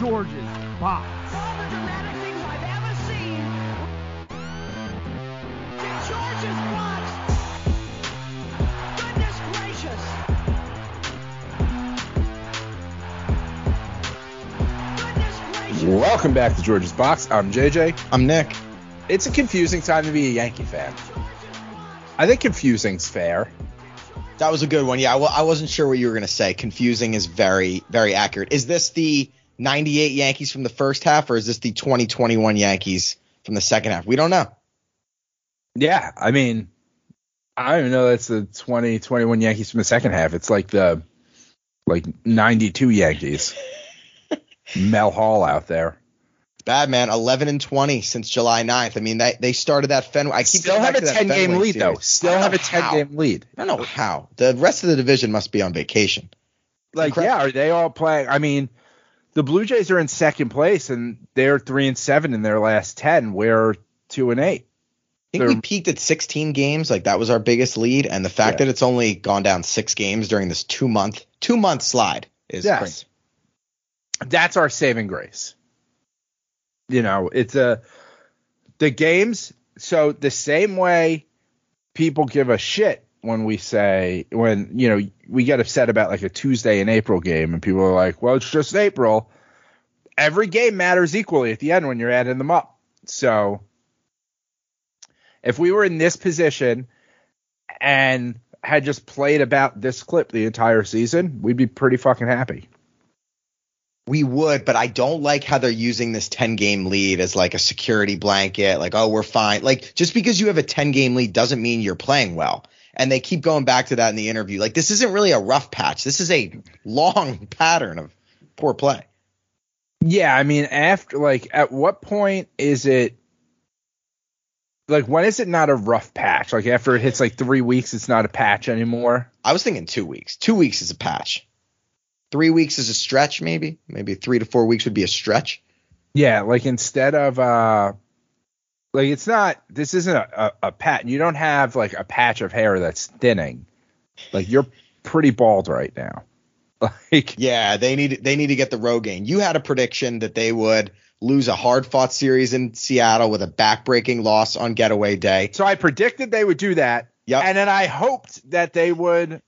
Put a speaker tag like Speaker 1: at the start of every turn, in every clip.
Speaker 1: George's Box.
Speaker 2: All the dramatic things I've ever seen. To George's box. Goodness gracious. Goodness gracious.
Speaker 3: Welcome back to George's Box. I'm JJ.
Speaker 4: I'm Nick.
Speaker 3: It's a confusing time to be a Yankee fan. I think confusing's fair.
Speaker 4: That was a good one. Yeah, well, I wasn't sure what you were going to say. Confusing is very, very accurate. Is this the 98 Yankees from the first half, or is this the 2021 Yankees from the second half? We don't know.
Speaker 3: Yeah, I mean, I don't even know that's the 2021 Yankees from the second half. It's like the like 92 Yankees. Mel Hall out there.
Speaker 4: Bad man, 11 and 20 since July 9th. I mean, they they started that Fenway. I keep
Speaker 3: Still have a 10 game lead though. Still have a 10
Speaker 4: how.
Speaker 3: game lead.
Speaker 4: I don't know how. The rest of the division must be on vacation.
Speaker 3: Like,
Speaker 4: Incredible.
Speaker 3: yeah, are they all playing? I mean, the Blue Jays are in second place and they're three and seven in their last 10. We're two and eight.
Speaker 4: I think we
Speaker 3: They're-
Speaker 4: peaked at 16 games. Like that was our biggest lead, and the fact
Speaker 3: Yeah.
Speaker 4: that it's only gone down six games during this two month two month slide is
Speaker 3: Yes.
Speaker 4: crazy.
Speaker 3: that's our saving grace. You know, it's a the games. So the same way people give a shit when we say when you know we get upset about like a Tuesday in April game, and people are like, "Well, it's just April." Every game matters equally at the end when you're adding them up. So if we were in this position and had just played about this clip the entire season, we'd be pretty fucking happy.
Speaker 4: We would, but I don't like how they're using this 10 game lead as like a security blanket. Like, oh, we're fine. Like, just because you have a 10 game lead doesn't mean you're playing well. And they keep going back to that in the interview. Like, this isn't really a rough patch. This is a long pattern of poor play.
Speaker 3: Yeah, I mean, after like, at what point is it like when is it not a rough patch? Like after it hits like three weeks, it's not a patch anymore.
Speaker 4: I was thinking two weeks. Two weeks is a patch. Three weeks is a stretch, maybe. Maybe three to four weeks would be a stretch.
Speaker 3: Yeah, like instead of uh, like it's not. This isn't a, a, a patch. You don't have like a patch of hair that's thinning. Like you're pretty bald right now. Like
Speaker 4: Yeah, they need they need to get the Rogaine. You had a prediction that they would lose a hard fought series in Seattle with a backbreaking loss on getaway day.
Speaker 3: so, I predicted they would do that.
Speaker 4: Yep.
Speaker 3: And then I hoped that they would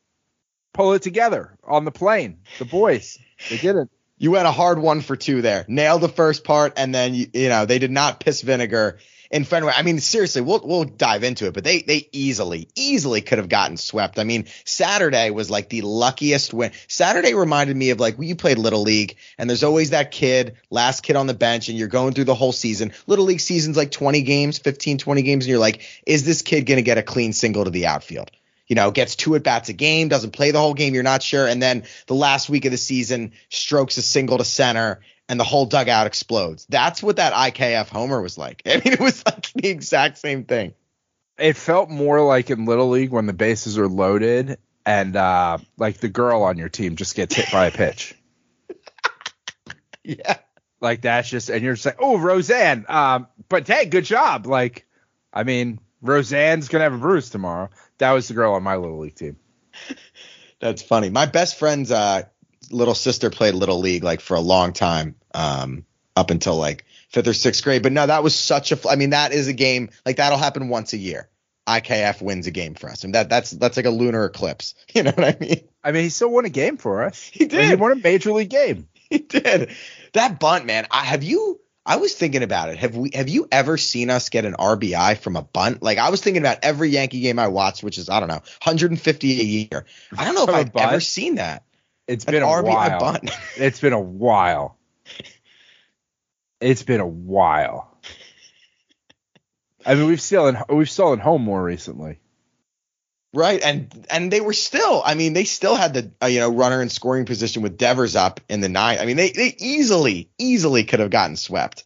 Speaker 3: pull it together on the plane. The boys, they didn't.
Speaker 4: You had a hard one for two there. Nailed the first part, and then you, you know they did not piss vinegar in Fenway. I mean, seriously, we'll we'll dive into it, but they they easily easily could have gotten swept. I mean, Saturday was like the luckiest win. Saturday reminded me of like you played little league, and there's always that kid, last kid on the bench, and you're going through the whole season. Little league season's like 20 games, 15, 20 games, and you're like, is this kid gonna get a clean single to the outfield? you know, gets two at bats a game, doesn't play the whole game, you're not sure. And then the last week of the season strokes a single to center and the whole dugout explodes. That's what that IKF homer was like. I mean, it was like the exact same thing.
Speaker 3: It felt more like in Little League when the bases are loaded and uh, like the girl on your team just gets hit by a pitch.
Speaker 4: Yeah.
Speaker 3: Like that's just, and you're just like, oh, Roseanne. Um, but hey, good job. Like, I mean, Roseanne's gonna have a bruise tomorrow. That was the girl on my little league team.
Speaker 4: That's funny. My best friend's uh, little sister played little league like for a long time, um, up until like fifth or sixth grade. But no, that was such a. I mean, that is a game like that'll happen once a year. IKF wins a game for us, and that that's that's like a lunar eclipse. You know what I mean?
Speaker 3: I mean, he still won a game for us.
Speaker 4: He did.
Speaker 3: He won a major league game.
Speaker 4: He did. That bunt, man. I have you. I was thinking about it. Have we? Have you ever seen us get an RBI from a bunt? Like I was thinking about every Yankee game I watched, which is I don't know, 150 a year. I don't know if I've
Speaker 3: bunt?
Speaker 4: ever seen that.
Speaker 3: It's
Speaker 4: An
Speaker 3: been a
Speaker 4: RBI
Speaker 3: while.
Speaker 4: bunt.
Speaker 3: It's been a while. It's been a while. I mean, we've still we've stolen home more recently.
Speaker 4: Right, and and they were still. I mean, they still had the uh, you know runner in scoring position with Devers up in the nine. I mean, they they easily easily could have gotten swept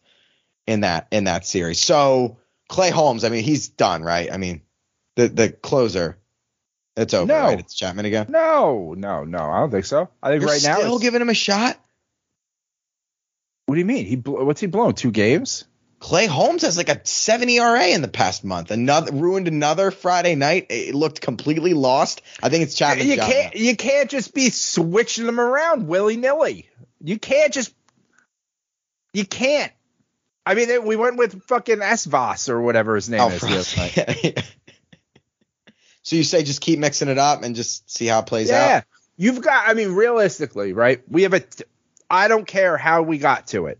Speaker 4: in that in that series. So Clay Holmes, I mean, he's done, right? I mean, the the closer, it's over,
Speaker 3: No.
Speaker 4: right? It's Chapman again.
Speaker 3: No, no, no. I don't think so. I think
Speaker 4: You're
Speaker 3: right now.
Speaker 4: still giving him a shot.
Speaker 3: What do you mean? He what's he blown? Two games?
Speaker 4: Clay Holmes has like a 7 ERA in the past month. Another ruined another Friday night. It looked completely lost. I think it's Chapman.
Speaker 3: you can't you can't just be switching them around willy nilly. You can't just you can't. I mean, we went with fucking Esvas or whatever his name
Speaker 4: Oh,
Speaker 3: is. the other
Speaker 4: so you say just keep mixing it up and just see how it plays
Speaker 3: Yeah,
Speaker 4: out.
Speaker 3: Yeah, you've got. I mean, realistically, right? We have a. I don't care how we got to it.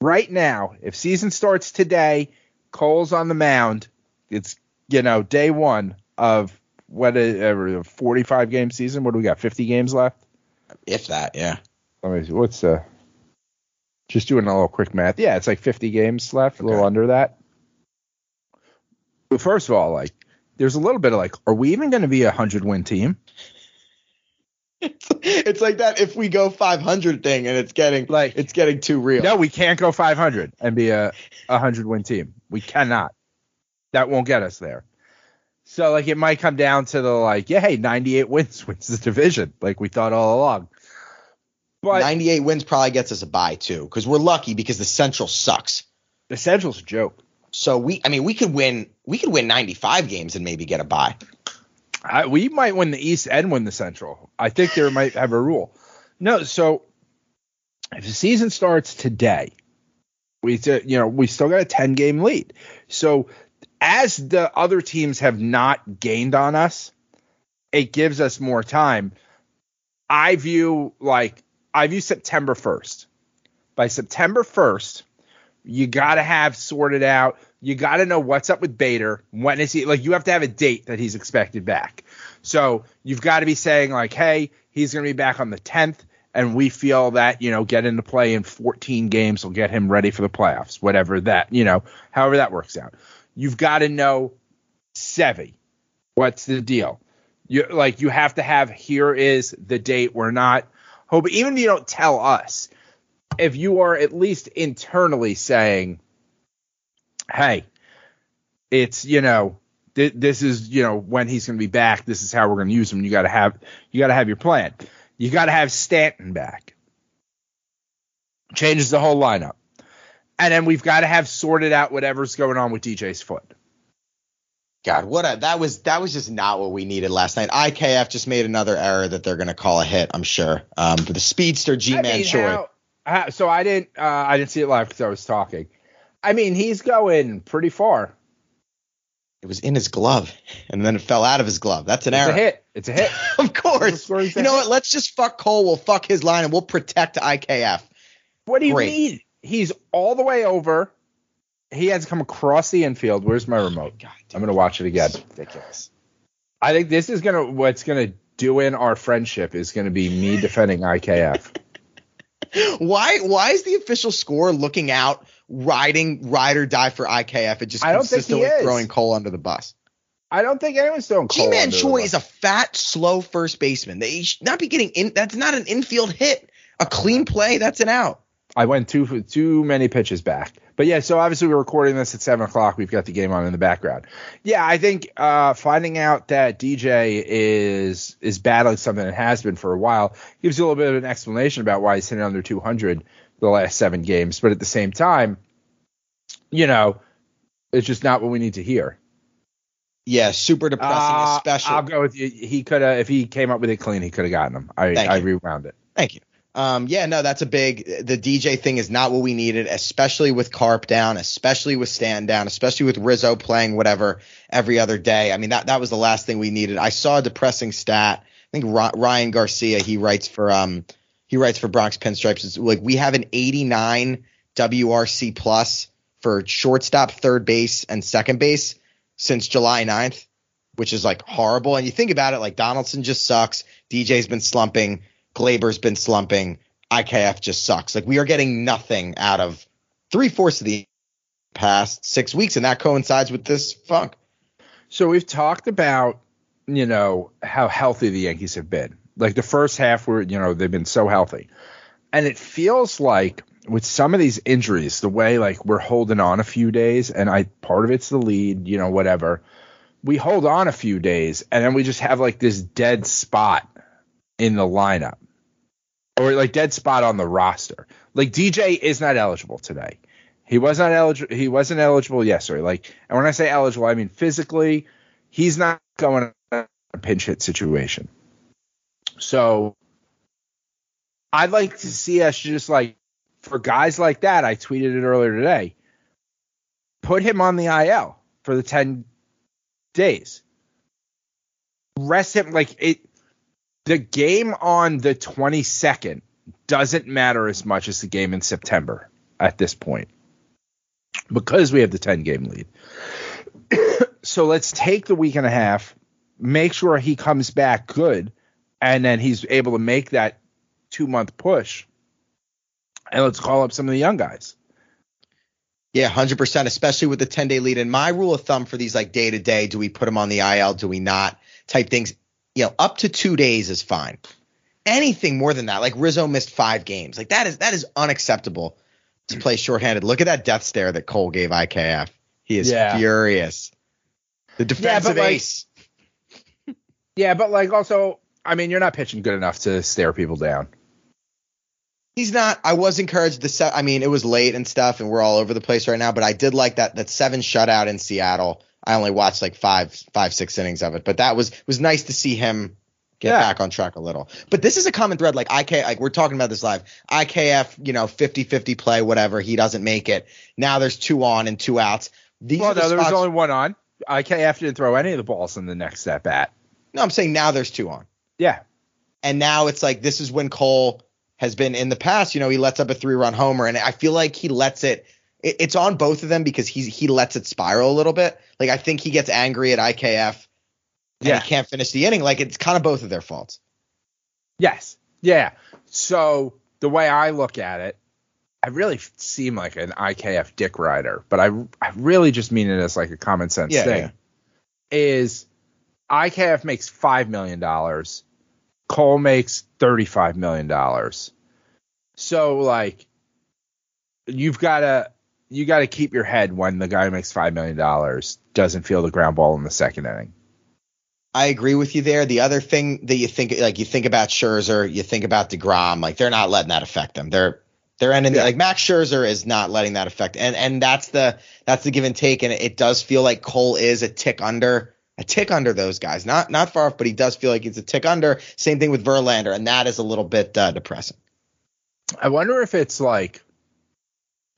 Speaker 3: Right now, if season starts today, Cole's on the mound. It's you know day one of whatever a 45 game season. What do we got? 50 games left.
Speaker 4: If that, yeah.
Speaker 3: Let me see. What's uh just doing a little quick math. Yeah, it's like 50 games left, a little under that. But first of all, like there's a little bit of like, are we even going to be a hundred win team?
Speaker 4: It's, it's like that if we go 500 thing and it's getting
Speaker 3: Like-
Speaker 4: it's getting too real.
Speaker 3: No, we can't go 500 and be a a hundred win team. We cannot. That won't get us there. So like it might come down to the like, yeah, hey, 98 wins wins the division, like we thought all along. But
Speaker 4: 98 wins probably gets us a bye too because we're lucky because the Central sucks.
Speaker 3: the Central's a joke.
Speaker 4: So we, I mean, we could win we could win 95 games and maybe get a bye.
Speaker 3: I, we might win the East and win the Central. I think there might have a rule. No, so if the season starts today, we you know we still got a 10 game lead. So as the other teams have not gained on us, it gives us more time. I view like I view September 1st. By September 1st, you got to have sorted out. You got to know what's up with Bader. When is he? Like you have to have a date that he's expected back. So you've got to be saying like, hey, he's going to be back on the 10th, and we feel that you know get into play in 14 games will get him ready for the playoffs. Whatever that you know, however that works out. You've got to know Sevy. What's the deal? You like you have to have here is the date. We're not hope even if you don't tell us, if you are at least internally saying, hey, it's you know th- this is you know when he's going to be back. This is how we're going to use him. You got to have you got to have your plan. You got to have Stanton back. Changes the whole lineup, and then we've got to have sorted out whatever's going on with DJ's foot.
Speaker 4: God, what a that was that was just not what we needed last night. IKF just made another error that they're gonna call a hit, I'm sure. Um, the speedster Ji-Man
Speaker 3: mean,
Speaker 4: Choi.
Speaker 3: how- how- so I didn't uh, I didn't see it live because I was talking. I mean, he's going pretty far.
Speaker 4: It was in his glove, and then it fell out of his glove. That's an
Speaker 3: It's
Speaker 4: error.
Speaker 3: It's a hit. It's a hit.
Speaker 4: of course. You know
Speaker 3: hit.
Speaker 4: what? Let's just fuck Cole. We'll fuck his line, and we'll protect IKF.
Speaker 3: What do you
Speaker 4: Great.
Speaker 3: mean? He's all the way over. He has to come across the infield. Where's my oh remote?
Speaker 4: God, dude,
Speaker 3: I'm gonna watch it again.
Speaker 4: ridiculous.
Speaker 3: I think this is gonna what's gonna do in our friendship is gonna be me defending IKF.
Speaker 4: Why? Why is the official score looking out, riding ride or die for IKF? It just
Speaker 3: I don't think he
Speaker 4: consistently
Speaker 3: is.
Speaker 4: throwing Cole under the bus.
Speaker 3: I don't think anyone's throwing Cole Ji-Man
Speaker 4: Choi is a fat, slow first baseman. They should not be getting in. That's not an infield hit. A clean play, that's an out.
Speaker 3: I went too too many pitches back. But yeah, so obviously we're recording this at seven o'clock. We've got the game on in the background. Yeah, I think uh, finding out that DJ is is battling something that has been for a while gives you a little bit of an explanation about why he's hitting under 200 the last seven games. But at the same time, you know, it's just not what we need to hear.
Speaker 4: Yeah, super depressing,
Speaker 3: Uh,
Speaker 4: especially.
Speaker 3: I'll go with you. He could have if he came up with it clean, he could have gotten him. I
Speaker 4: Thank
Speaker 3: I
Speaker 4: you.
Speaker 3: rewound it.
Speaker 4: Thank you. Um, yeah, no, that's a big. The DJ thing is not what we needed, especially with Carp down, especially with Stan down, especially with Rizzo playing whatever every other day. I mean, that that was the last thing we needed. I saw a depressing stat. I think Ryan Garcia, he writes for um, he writes for Bronx Pinstripes. It's like we have an 89 WRC plus for shortstop, third base, and second base since July 9th, which is like horrible. And you think about it, like Donaldson just sucks. DJ's been slumping. Gleyber's been slumping. IKF just sucks. Like we are getting nothing out of three fourths of the past six weeks, and that coincides with this funk.
Speaker 3: So we've talked about, you know, how healthy the Yankees have been. Like the first half were, you know, they've been so healthy. And it feels like with some of these injuries, the way like we're holding on a few days, and I part of it's the lead, you know, whatever. We hold on a few days and then we just have like this dead spot in the lineup. Or like dead spot on the roster. Like DJ is not eligible today. He was not eligible. He wasn't eligible yesterday. Like, and when I say eligible, I mean physically, he's not going in a pinch hit situation. So, I'd like to see us just like for guys like that. I tweeted it earlier today. Put him on the IL for the ten days. Rest him like it. The game on the twenty second doesn't matter as much as the game in September at this point because we have the 10 game lead. so let's take the week and a half, make sure he comes back good, and then he's able to make that two month push. And let's call up some of the young guys.
Speaker 4: Yeah, hundred percent, especially with the ten day lead. And my rule of thumb for these like day to day, do we put them on the IL? Do we not? Type things. You know, up to two days is fine. Anything more than that, like Rizzo missed five games, like that is that is unacceptable to mm. play shorthanded. Look at that death stare that Cole gave IKF. He is
Speaker 3: Yeah.
Speaker 4: furious. The defensive
Speaker 3: like-
Speaker 4: ace.
Speaker 3: Yeah, but like also, I mean, you're not pitching good enough to stare people down.
Speaker 4: He's not. I was encouraged. The se- I mean, it was late and stuff, and we're all over the place right now. But I did like that that seven shutout in Seattle. I only watched like five, five, six innings of it, but that was was nice to see him get
Speaker 3: Yeah.
Speaker 4: back on track a little. But this is a common thread. Like IK, like we're talking about this live. IKF, you know, 50-50 play, whatever. He doesn't make it. Now there's two on and two outs. These
Speaker 3: Well,
Speaker 4: the
Speaker 3: no, there was only one on. IKF didn't throw any of the balls in the next at bat.
Speaker 4: no, I'm saying now there's two on.
Speaker 3: Yeah.
Speaker 4: And now it's like this is when Cole has been in the past. You know, he lets up a three run homer, and I feel like he lets it. it- It's on both of them because he's he lets it spiral a little bit. Like I think he gets angry at IKF, and
Speaker 3: Yeah.
Speaker 4: he can't finish the inning. Like it's kind of both of their faults.
Speaker 3: Yes. Yeah. So the way I look at it, I really seem like an IKF dick rider, but I I really just mean it as like a common sense
Speaker 4: Yeah,
Speaker 3: thing.
Speaker 4: yeah.
Speaker 3: Is IKF makes five million dollars, Cole makes thirty five million dollars. So like you've gotta you gotta keep your head when the guy who makes five million dollars doesn't feel the ground ball in the second inning.
Speaker 4: I agree with you there. The other thing that you think, like you think about Scherzer, you think about Degrom, like they're not letting that affect them. They're they're ending
Speaker 3: Yeah.
Speaker 4: like Max Scherzer is not letting that affect, and and that's the that's the give and take, and it does feel like Cole is a tick under. A tick under those guys, not not far off, but he does feel like he's a tick under. Same thing with Verlander, and that is a little bit uh, depressing.
Speaker 3: I wonder if it's like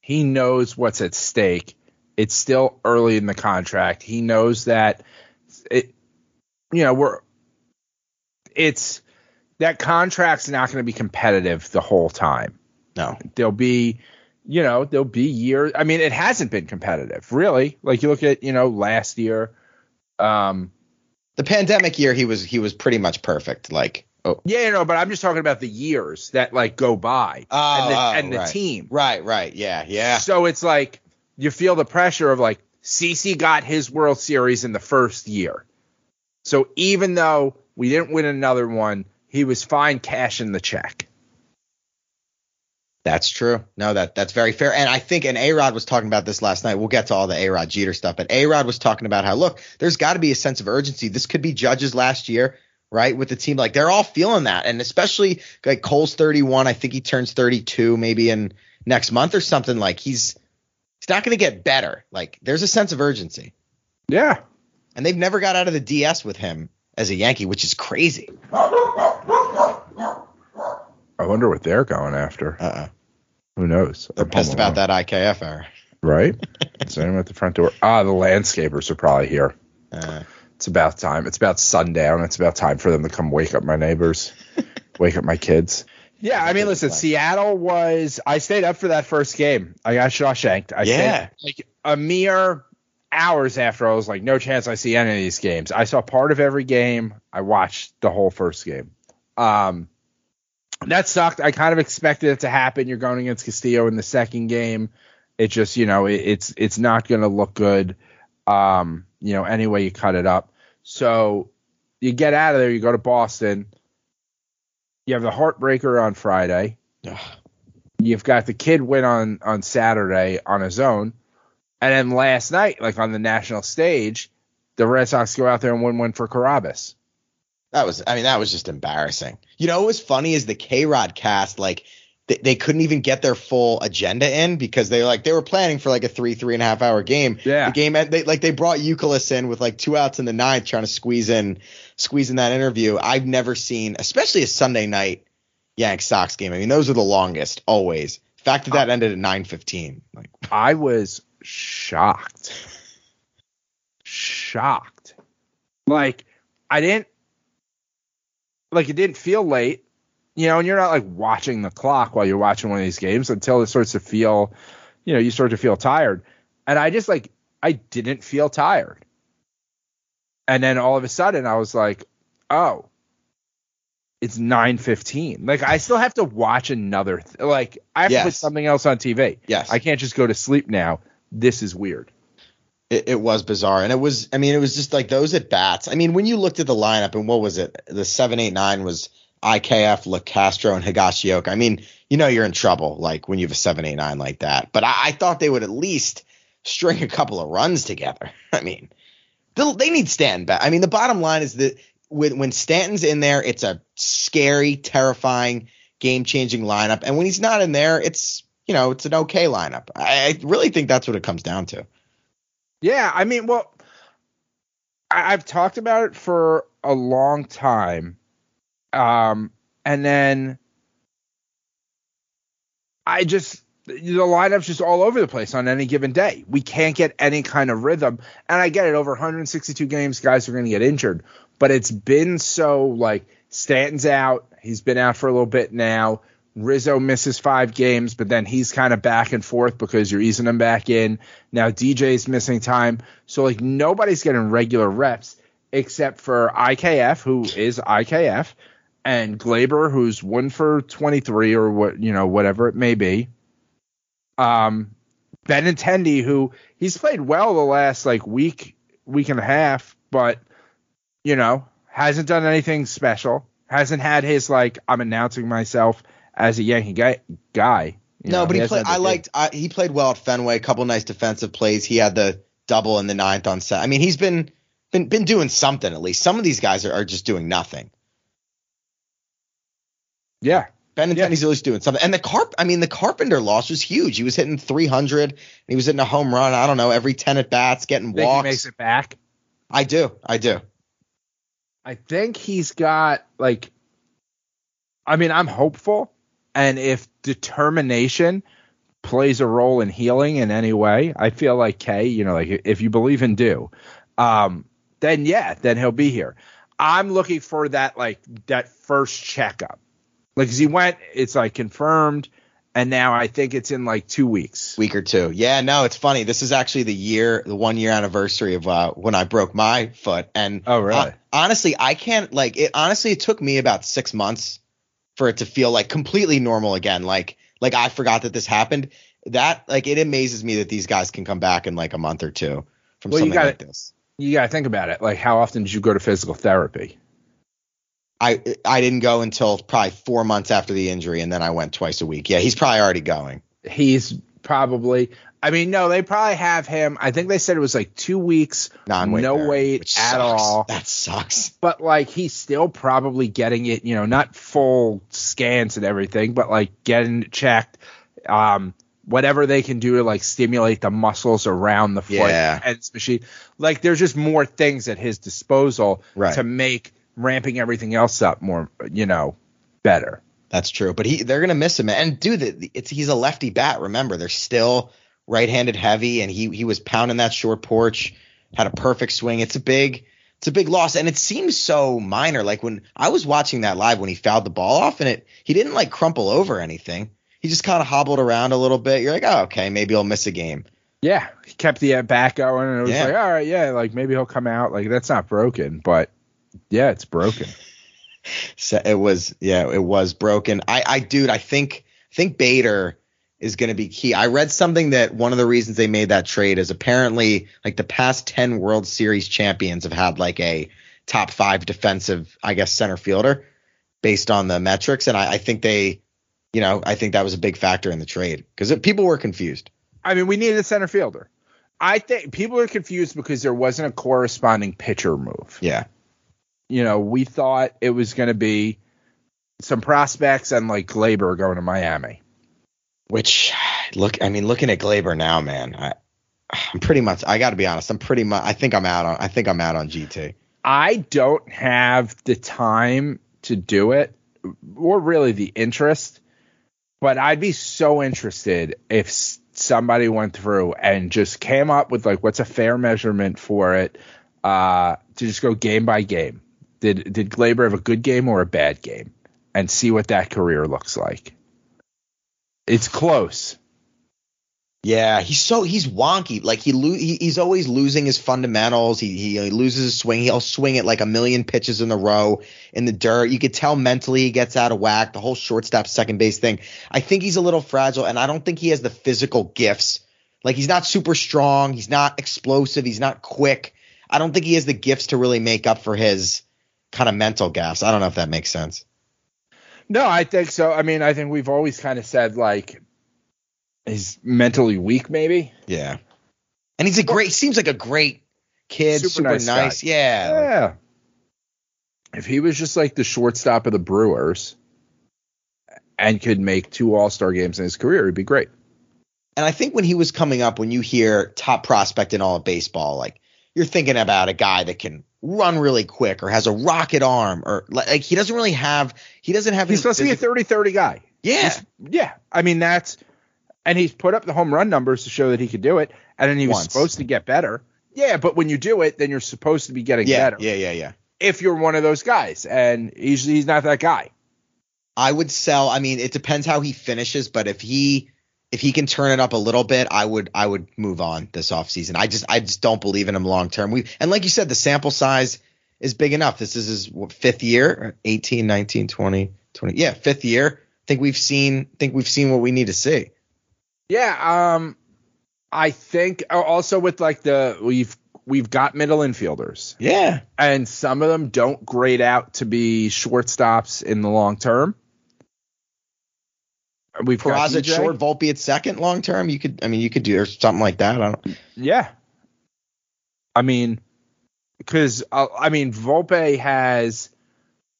Speaker 3: he knows what's at stake. It's still early in the contract. He knows that it you know, we're it's that contract's not going to be competitive the whole time.
Speaker 4: No,
Speaker 3: There'll be you know, there'll be years. I mean, it hasn't been competitive, really. Like you look at, you know, last year um
Speaker 4: the pandemic year he was he was pretty much perfect. Like, oh,
Speaker 3: yeah, you know, but I'm just talking about the years that like go by
Speaker 4: Oh,
Speaker 3: and the,
Speaker 4: oh,
Speaker 3: and the
Speaker 4: right.
Speaker 3: team.
Speaker 4: right, right, yeah, yeah.
Speaker 3: So it's like you feel the pressure of like CC got his World Series in the first year. So even though we didn't win another one, he was fine cashing the check.
Speaker 4: That's true. No, that that's very fair. And I think, and A Rod was talking about this last night. We'll get to all the A Rod Jeter stuff, but A Rod was talking about how look, there's got to be a sense of urgency. This could be Judge's last year, right? With the team, like they're all feeling that, and especially like Cole's 31. I think he turns 32 maybe in next month or something. Like he's he's not going to get better. Like there's a sense of urgency.
Speaker 3: Yeah.
Speaker 4: and they've never got out of the DS with him as a Yankee, which is crazy.
Speaker 3: I wonder what they're going after.
Speaker 4: Uh-uh.
Speaker 3: Who knows?
Speaker 4: They're
Speaker 3: I'm
Speaker 4: pissed about that IKF error.
Speaker 3: right? Is anyone at the front door? Ah, the landscapers are probably here.
Speaker 4: Uh,
Speaker 3: It's about time. It's about sundown. It's about time for them to come wake up my neighbors, wake up my kids. Yeah, I mean, listen, Seattle was. I stayed up for that first game. I got Shawshanked. I
Speaker 4: Yeah.
Speaker 3: stayed like a mere hours after. I was like, no chance I see any of these games. I saw part of every game. I watched the whole first game. Um, that sucked. I kind of expected it to happen. You're going against Castillo in the second game. It just, you know, it, it's it's not going to look good. Um, you know, any way you cut it up. So you get out of there. You go to Boston. You have the heartbreaker on Friday.
Speaker 4: ugh.
Speaker 3: You've got the kid win on on Saturday on his own, and then last night, like on the national stage, the Red Sox go out there and win one for Carabas.
Speaker 4: That was, I mean, that was just embarrassing. You know, what was funny is the KayRod cast, like, they, they couldn't even get their full agenda in because they were like, they were planning for like a three, three and a half hour game.
Speaker 3: Yeah.
Speaker 4: The game, they, like, they brought Euclid in with like two outs in the ninth trying to squeeze in, squeeze in that interview. I've never seen, especially a Sunday night Yank Sox game. I mean, those are the longest always. The fact that that ended at 9:15, like,
Speaker 3: I was shocked. Shocked. Like I didn't like it didn't feel late. You know, and you're not like watching the clock while you're watching one of these games until it starts to feel, you know, you start to feel tired. And I just like I didn't feel tired. And then all of a sudden I was like, "Oh, it's 9:15." Like I still have to watch another th- like I have to put something else on TV.
Speaker 4: Yes.
Speaker 3: I can't just go to sleep now. This is weird.
Speaker 4: It, it was bizarre. And it was, I mean, it was just like those at bats. I mean, when you looked at the lineup and what was it? The 789 was IKF, Locastro, and Higashioka. I mean, you know, you're in trouble like when you have a 789 like that. But I, I thought they would at least string a couple of runs together. I mean, they'll- need Stanton back. I mean, the bottom line is that when, when Stanton's in there, it's a scary, terrifying, game changing lineup. And when he's not in there, it's, you know, it's an okay lineup. I, I really think that's what it comes down to.
Speaker 3: Yeah, I mean, well, I, I've talked about it for a long time, um, and then I just the lineup's just all over the place on any given day. We can't get any kind of rhythm, and I get it. Over 162 games, guys are going to get injured, but it's been so like Stanton's out. He's been out for a little bit now. Rizzo misses five games, but then he's kind of back and forth because you're easing him back in. Now DJ's missing time. So like nobody's getting regular reps except for IKF, who is IKF, and Gleyber, who's one for 23 or what, you know, whatever it may be. Um, Benintendi, who he's played well the last like week, week and a half, but you know, hasn't done anything special. Hasn't had his like I'm announcing myself as a Yankee guy. guy
Speaker 4: no,
Speaker 3: know,
Speaker 4: but he
Speaker 3: hasn't
Speaker 4: played. I liked. I, he played well at Fenway. A couple nice defensive plays. He had the double in the ninth on set. I mean, he's been been been doing something at least. Some of these guys are, are just doing nothing.
Speaker 3: Yeah,
Speaker 4: Ben
Speaker 3: Yeah.
Speaker 4: At least doing something. And the carp. I mean, the Carpenter loss was huge. He was hitting 300. And he was hitting a home run. I don't know every 10 at bats, getting
Speaker 3: think he
Speaker 4: walks.
Speaker 3: makes it back.
Speaker 4: I do. I do.
Speaker 3: I think he's got like I mean, I'm hopeful and if determination plays a role in healing in any way, I feel like K, you know, like if you believe in do, um, then yeah, then he'll be here. I'm looking for that like that first checkup. Like 'cause he went, it's like confirmed, and now I think it's in like two weeks.
Speaker 4: Week or two. Yeah, no, it's funny. This is actually the year, the one year anniversary of uh, when I broke my foot. And
Speaker 3: Oh, really?
Speaker 4: hon- honestly, I can't like it. Honestly, it took me about six months for it to feel like completely normal again. Like, like I forgot that this happened. That like it amazes me that these guys can come back in like a month or two from
Speaker 3: Well,
Speaker 4: something
Speaker 3: gotta-
Speaker 4: like this.
Speaker 3: You gotta think about it. Like how often did you go to physical therapy?
Speaker 4: I I didn't go until probably four months after the injury, and then I went twice a week. Yeah, he's probably already going.
Speaker 3: he's probably I mean, no, they probably have him. I think they said it was like two weeks,
Speaker 4: Non-weight
Speaker 3: no
Speaker 4: bearing,
Speaker 3: weight at
Speaker 4: sucks.
Speaker 3: all.
Speaker 4: That sucks.
Speaker 3: But like he's still probably getting it, you know, not full scans and everything, but like getting it checked. Um, whatever they can do to like stimulate the muscles around the foot
Speaker 4: Yeah.
Speaker 3: and machine. Like there's just more things at his disposal
Speaker 4: Right.
Speaker 3: to make ramping everything else up more, you know, better.
Speaker 4: That's true, but he they're gonna miss him. And dude, the- it's he's a lefty bat. Remember, they're still right-handed heavy, and he he was pounding that short porch, had a perfect swing. It's a big it's a big loss, and it seems so minor. Like when I was watching that live when he fouled the ball off, and it he didn't like crumple over anything. He just kind of hobbled around a little bit. You're like, oh, okay, maybe he'll miss a game.
Speaker 3: Yeah, he kept the uh, at bat going, and it was
Speaker 4: Yeah.
Speaker 3: like, all right, yeah, like maybe he'll come out. Like that's not broken, but yeah, it's broken.
Speaker 4: So it was yeah, it was broken. I I dude, I think I think Bader is going to be key. I read something that one of the reasons they made that trade is apparently like the past 10 World Series champions have had like a top 5 defensive, I guess center fielder based on the metrics and I, I think they you know, I think that was a big factor in the trade cuz people were confused.
Speaker 3: I mean, we needed a center fielder. I think people are confused because there wasn't a corresponding pitcher move.
Speaker 4: Yeah.
Speaker 3: You know, we thought it was going to be some prospects and like Gleyber going to Miami.
Speaker 4: Which look, I mean, looking at Gleyber now, man, I I'm pretty much I got to be honest, I'm pretty much I think I'm out on I think I'm out on GT.
Speaker 3: I don't have the time to do it or really the interest, but I'd be so interested if somebody went through and just came up with like what's a fair measurement for it uh, to just go game by game. Did did Gleyber have a good game or a bad game, and see what that career looks like. It's close.
Speaker 4: Yeah, he's so he's wonky. Like he, lo- he he's always losing his fundamentals. He he loses his swing. He'll swing it like a million pitches in a row in the dirt. You could tell mentally he gets out of whack. The whole shortstop second base thing. I think he's a little fragile, and I don't think he has the physical gifts. Like he's not super strong. He's not explosive. He's not quick. I don't think he has the gifts to really make up for his kind of mental gaps. I don't know if that makes sense.
Speaker 3: No, I think so. I mean, I think we've always kind of said like he's mentally weak, maybe.
Speaker 4: Yeah. And he's a great. Seems like a great kid.
Speaker 3: Super
Speaker 4: Super,
Speaker 3: nice
Speaker 4: nice. Yeah. like-
Speaker 3: Yeah. If he was just like the shortstop of the Brewers and could make two All Star games in his career, he'd be great.
Speaker 4: And I think when he was coming up, when you hear top prospect in all of baseball, like you're thinking about a guy that can run really quick or has a rocket arm or like, like he doesn't really have he doesn't have
Speaker 3: He's supposed to be a
Speaker 4: physical-
Speaker 3: 30 30 guy.
Speaker 4: yeah
Speaker 3: He's- yeah. I mean, that's, and he's put up the home run numbers to show that he could do it. And then he was
Speaker 4: Once.
Speaker 3: supposed to get better. Yeah, but when you do it, then you're supposed to be getting
Speaker 4: yeah
Speaker 3: better
Speaker 4: yeah yeah yeah.
Speaker 3: if you're one of those guys. And he's, he's not that guy.
Speaker 4: I would sell. I mean, it depends how he finishes, but if he if he can turn it up a little bit, I would I would move on this offseason. I just I just don't believe in him long term. We and like you said, the sample size is big enough. This is his what, fifth year, 18, 19, 20, 20. Yeah, fifth year. I think we've seen think we've seen what we need to see.
Speaker 3: Yeah, um, I think uh, also with like the we've we've got middle infielders,
Speaker 4: Yeah.
Speaker 3: and some of them don't grade out to be shortstops in the long term. We've got
Speaker 4: Peraza short, Volpe at second long term. You could I mean you could do or something like that. I don't
Speaker 3: Yeah, I mean, because uh, I mean Volpe has,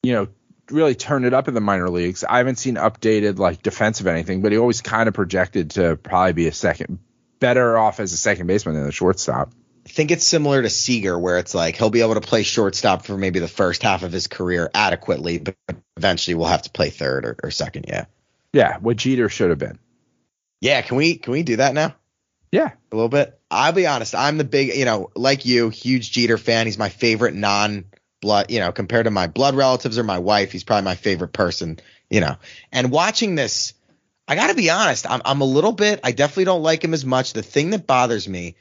Speaker 3: you know, really turned it up in the minor leagues. I haven't seen updated like defensive anything, but he always kind of projected to probably be a second, better off as a second baseman than a shortstop.
Speaker 4: I think it's similar to Seager, where it's like he'll be able to play shortstop for maybe the first half of his career adequately, but eventually we'll have to play third or, or second. Yeah.
Speaker 3: Yeah, what Jeter should have been.
Speaker 4: Yeah. Can we can we do that now?
Speaker 3: Yeah.
Speaker 4: A little bit. I'll be honest. I'm the big, you know, like you, huge Jeter fan. He's my favorite non blood, you know, compared to my blood relatives or my wife, he's probably my favorite person, you know. And watching this, I got to be honest. I'm I'm a little bit. I definitely don't like him as much. The thing that bothers me,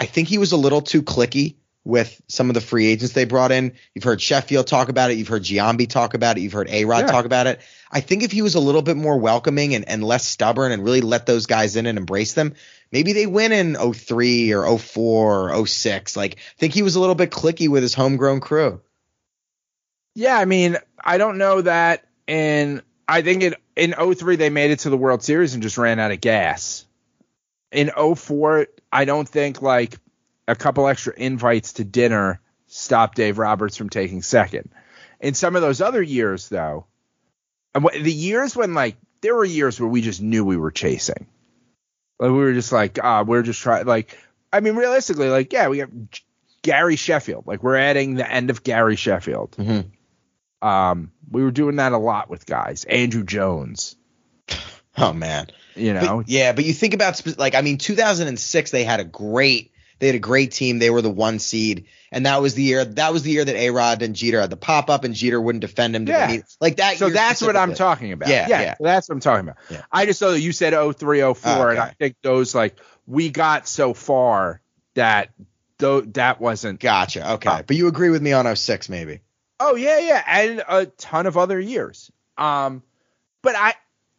Speaker 4: I think he was a little too clicky with some of the free agents they brought in. You've heard Sheffield talk about it. You've heard Giambi talk about it. You've heard A Rod
Speaker 3: Yeah.
Speaker 4: talk about it. I think if he was a little bit more welcoming and, and less stubborn and really let those guys in and embrace them, maybe they win in 03 or 04 or 06. Like, I think he was a little bit clicky with his homegrown crew.
Speaker 3: Yeah, I mean, I don't know that in I think in in 03 they made it to the World Series and just ran out of gas. In 04, I don't think like a couple extra invites to dinner stopped Dave Roberts from taking second. In some of those other years though, and the years when like there were years where we just knew we were chasing. Like we were just like, ah, we're just trying. Like, I mean, realistically, like, yeah, we have Gary Sheffield. Like, we're adding the end of Gary Sheffield.
Speaker 4: Mhm.
Speaker 3: Um, we were doing that a lot with guys. Andruw Jones.
Speaker 4: Oh man.
Speaker 3: You
Speaker 4: But-
Speaker 3: know,
Speaker 4: yeah, but you think about like I mean 2006 they had a great they had a great team. They were the one seed and that was the year that was the year that A-Rod and Jeter had the pop up and Jeter wouldn't defend him to
Speaker 3: Yeah.
Speaker 4: Like that
Speaker 3: so that's what I'm talking about.
Speaker 4: Yeah,
Speaker 3: yeah,
Speaker 4: yeah.
Speaker 3: that's what I'm talking about.
Speaker 4: Yeah.
Speaker 3: I just saw that you said 03, 04,
Speaker 4: Oh,
Speaker 3: and. I think those like we got so far that though that wasn't.
Speaker 4: Gotcha. Okay.
Speaker 3: Uh,
Speaker 4: but you agree with me on 06 maybe.
Speaker 3: Oh yeah, yeah, and a ton of other years. Um, but I,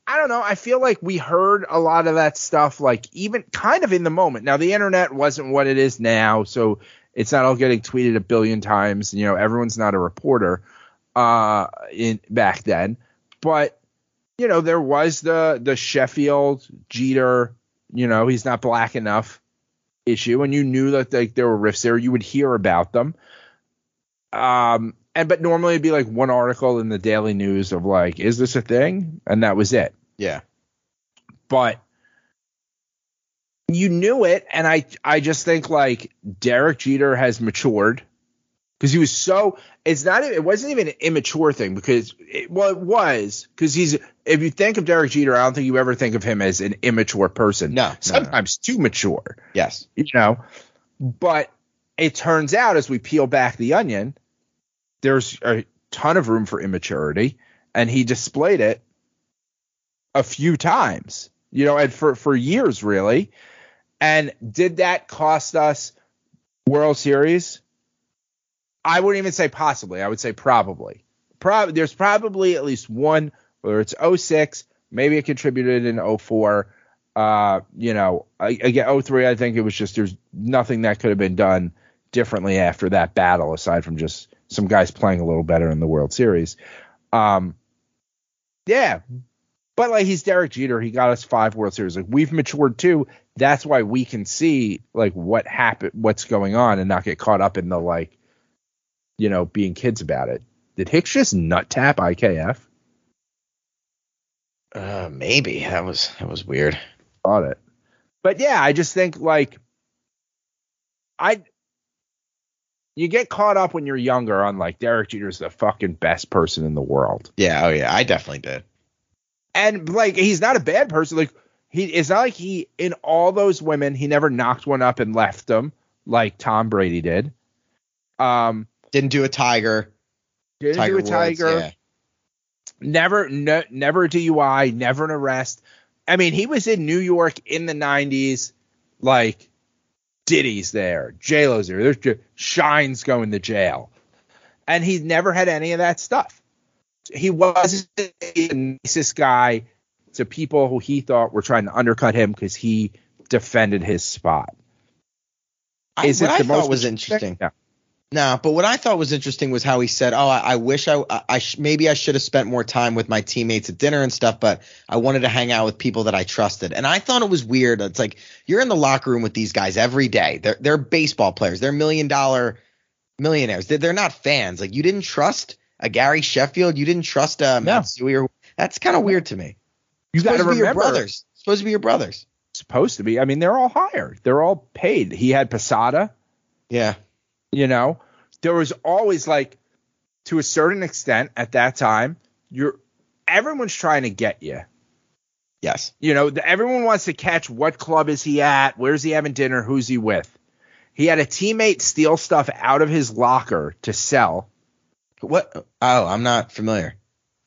Speaker 3: I don't know. I feel like we heard a lot of that stuff, like even kind of in the moment. Now the internet wasn't what it is now, so it's not all getting tweeted a billion times. You know, everyone's not a reporter. Uh, in back then, but you know there was the the Sheffield Jeter. You know he's not black enough issue, and you knew that like there were rifts there. You would hear about them. Um, and but normally it'd be like one article in the Daily News of like, is this a thing? And that was it.
Speaker 4: Yeah.
Speaker 3: But you knew it, and I I just think like Derek Jeter has matured because he was so. It's not. It wasn't even an immature thing because it, well, it was because he's. If you think of Derek Jeter, I don't think you ever think of him as an immature person.
Speaker 4: No, no, no.
Speaker 3: sometimes too mature
Speaker 4: Yes.
Speaker 3: you know. But it turns out as we peel back the onion, there's a ton of room for immaturity, and he displayed it a few times, you know, and for for years really. And did that cost us World Series? I wouldn't even say possibly. I would say probably. Prob- there's probably at least one, whether it's 06, maybe it contributed in 04. Uh, you know, again, 03, I think it was just there's nothing that could have been done differently after that battle, aside from just some guys playing a little better in the World Series. Um, yeah, but like he's Derek Jeter, he got us five World Series. Like we've matured too. That's why we can see like what happened, what's going on, and not get caught up in the like, you know, being kids about it. Did Hicks just nut tap IKF?
Speaker 4: Uh, maybe that was that was weird.
Speaker 3: Thought it, but yeah, I just think like, I. You get caught up when you're younger on like Derek Jeter's the fucking best person in the world.
Speaker 4: Yeah. Oh yeah. I definitely did.
Speaker 3: And like he's not a bad person. Like he, it's not like he in all those women he never knocked one up and left them like Tom Brady did. Um,
Speaker 4: Didn't do a tiger.
Speaker 3: didn't
Speaker 4: Tiger
Speaker 3: do a
Speaker 4: Woods,
Speaker 3: tiger.
Speaker 4: yeah.
Speaker 3: Never, no, never a DUI, never an arrest. I mean, he was in New York in the '90s, like Diddy's there, J Lo's there, there's just Shyne's going to jail, and he never had any of that stuff. He wasn't the nicest guy to people who he thought were trying to undercut him because he defended his spot.
Speaker 4: I, what
Speaker 3: it
Speaker 4: I thought was interesting.
Speaker 3: Yeah.
Speaker 4: No, but what I thought was interesting was how he said, "Oh, I, I wish I, I, I sh- maybe I should have spent more time with my teammates at dinner and stuff, but I wanted to hang out with people that I trusted." And I thought it was weird. It's like you're in the locker room with these guys every day. They're they're baseball players. They're million dollar millionaires. They're, they're not fans. Like you didn't trust a Gary Sheffield. You didn't trust uh,
Speaker 3: No.
Speaker 4: Matsui or that's kind of weird to me.
Speaker 3: You got
Speaker 4: Supposed to be your
Speaker 3: remember,
Speaker 4: brothers. Supposed to be your brothers.
Speaker 3: supposed to be. I mean, they're all hired. They're all paid. He had Posada.
Speaker 4: Yeah.
Speaker 3: You know, there was always like, to a certain extent at that time, you're everyone's trying to get you.
Speaker 4: Yes.
Speaker 3: You know, the, everyone wants to catch what club is he at, where's he having dinner, who's he with. He had a teammate steal stuff out of his locker to sell.
Speaker 4: What? Oh, I'm not familiar.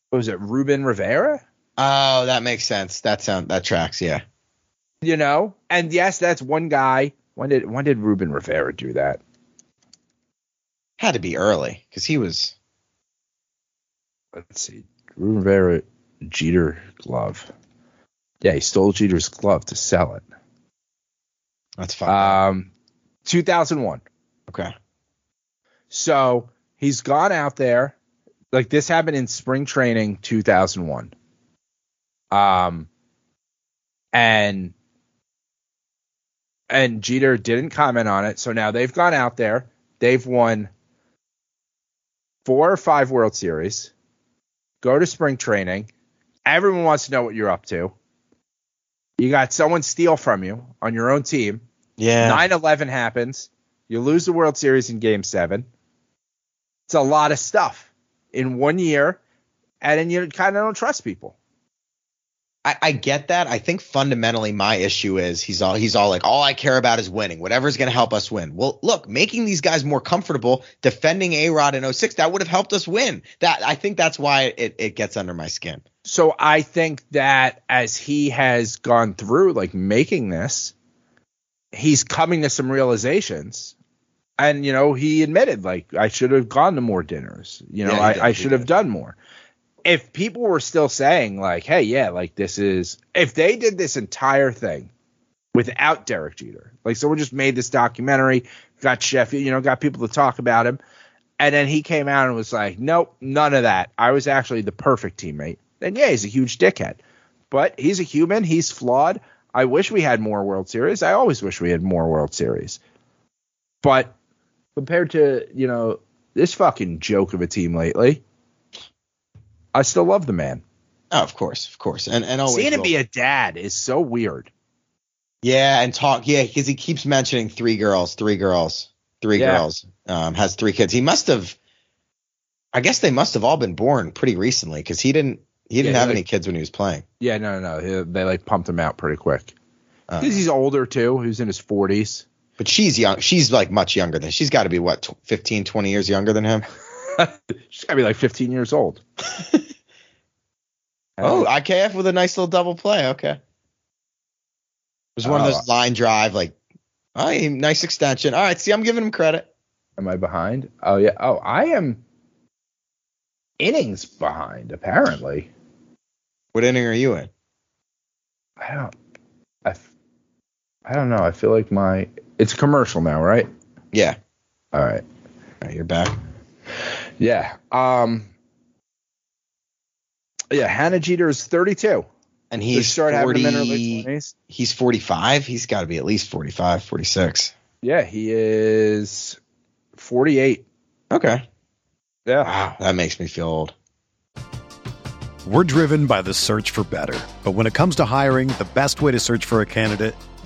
Speaker 3: What was it, Ruben Rivera?
Speaker 4: Oh, that makes sense. That sound that tracks. Yeah.
Speaker 3: You know, and yes, that's one guy. When did when did Ruben Rivera do that?
Speaker 4: Had to be early because he was.
Speaker 3: let's see, Ruben Rivera Jeter glove. Yeah, he stole Jeter's glove to sell it.
Speaker 4: That's fine.
Speaker 3: Um, 2001.
Speaker 4: okay.
Speaker 3: So he's gone out there. Like this happened in spring training 2001. Um, and and Jeter didn't comment on it. So now they've gone out there. They've won four or five World Series. Go to spring training. Everyone wants to know what you're up to. You got someone steal from you on your own team.
Speaker 4: Yeah.
Speaker 3: 9-11 happens. You lose the World Series in Game Seven. It's a lot of stuff in one year, and then you kind of don't trust people.
Speaker 4: I, I get that. I think fundamentally my issue is he's all he's all like, all I care about is winning. Whatever's going to help us win. Well, look, making these guys more comfortable defending A Rod in 06, that would have helped us win. That I think that's why it, it gets under my skin.
Speaker 3: So I think that as he has gone through like making this, he's coming to some realizations. And you know, he admitted like I should have gone to more dinners. You know,
Speaker 4: Yeah,
Speaker 3: I, I should have done more. If people were still saying like, hey, yeah, like this is if they did this entire thing without Derek Jeter, like someone just made this documentary, got Sheffield, you know, got people to talk about him, and then he came out and was like, nope, none of that. I was actually the perfect teammate. Then yeah, he's a huge dickhead. But he's a human, he's flawed. I wish we had more World Series. I always wish we had more World Series. But compared to, you know, this fucking joke of a team lately, I still love the man.
Speaker 4: Oh, of course, of course. And and always
Speaker 3: Seeing him be a dad is so weird.
Speaker 4: Yeah, and talk. Yeah, because he keeps mentioning three girls, three girls, three
Speaker 3: Yeah.
Speaker 4: girls. Um, has three kids. He must have. I guess they must have all been born pretty recently because he didn't. He didn't
Speaker 3: Yeah,
Speaker 4: have
Speaker 3: like-
Speaker 4: any kids when he was playing.
Speaker 3: Yeah, no, no, no. They like pumped him out pretty quick.
Speaker 4: Uh,
Speaker 3: Because he's older too. He's in his 40s.
Speaker 4: But she's young. She's like much younger than. She's got to be what, tw- 15, 20 years younger than him.
Speaker 3: She's got to be like 15 years old.
Speaker 4: Oh, IKF with a nice little double play. Okay. It was one of
Speaker 3: Oh.
Speaker 4: those line drive, like, oh, nice extension. All right, see, I'm giving him credit.
Speaker 3: Am I behind? Oh yeah. Oh, I am innings behind. Apparently,
Speaker 4: What inning are you in?
Speaker 3: I don't. I. f- I don't know. I feel like my. It's a commercial now, right?
Speaker 4: Yeah.
Speaker 3: All right.
Speaker 4: All right, you're back.
Speaker 3: Yeah. Um. Yeah, Hannah Jeter is 32.
Speaker 4: And
Speaker 3: He
Speaker 4: he's
Speaker 3: started having
Speaker 4: 40,
Speaker 3: them in her late 20s.
Speaker 4: he's 45. He's got to be at least 45, 46.
Speaker 3: Yeah, he is 48.
Speaker 4: Okay.
Speaker 3: Yeah.
Speaker 4: Wow, that makes me feel old.
Speaker 5: We're driven by the search for better. But when it comes to hiring, the best way to search for a candidate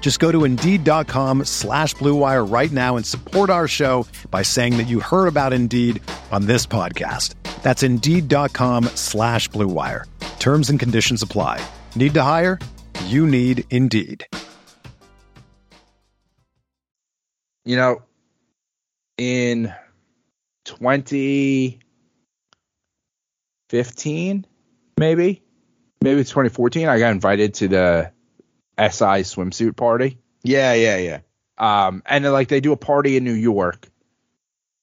Speaker 5: Just go to Indeed.com slash Blue Wire right now and support our show by saying that you heard about Indeed on this podcast. That's Indeed.com slash Blue Wire. Terms and conditions apply. Need to hire? You need Indeed.
Speaker 3: You know, in 2015, maybe, maybe 2014, I got invited to the SI swimsuit party.
Speaker 4: Yeah, yeah, yeah.
Speaker 3: Um, and then, like they do a party in New York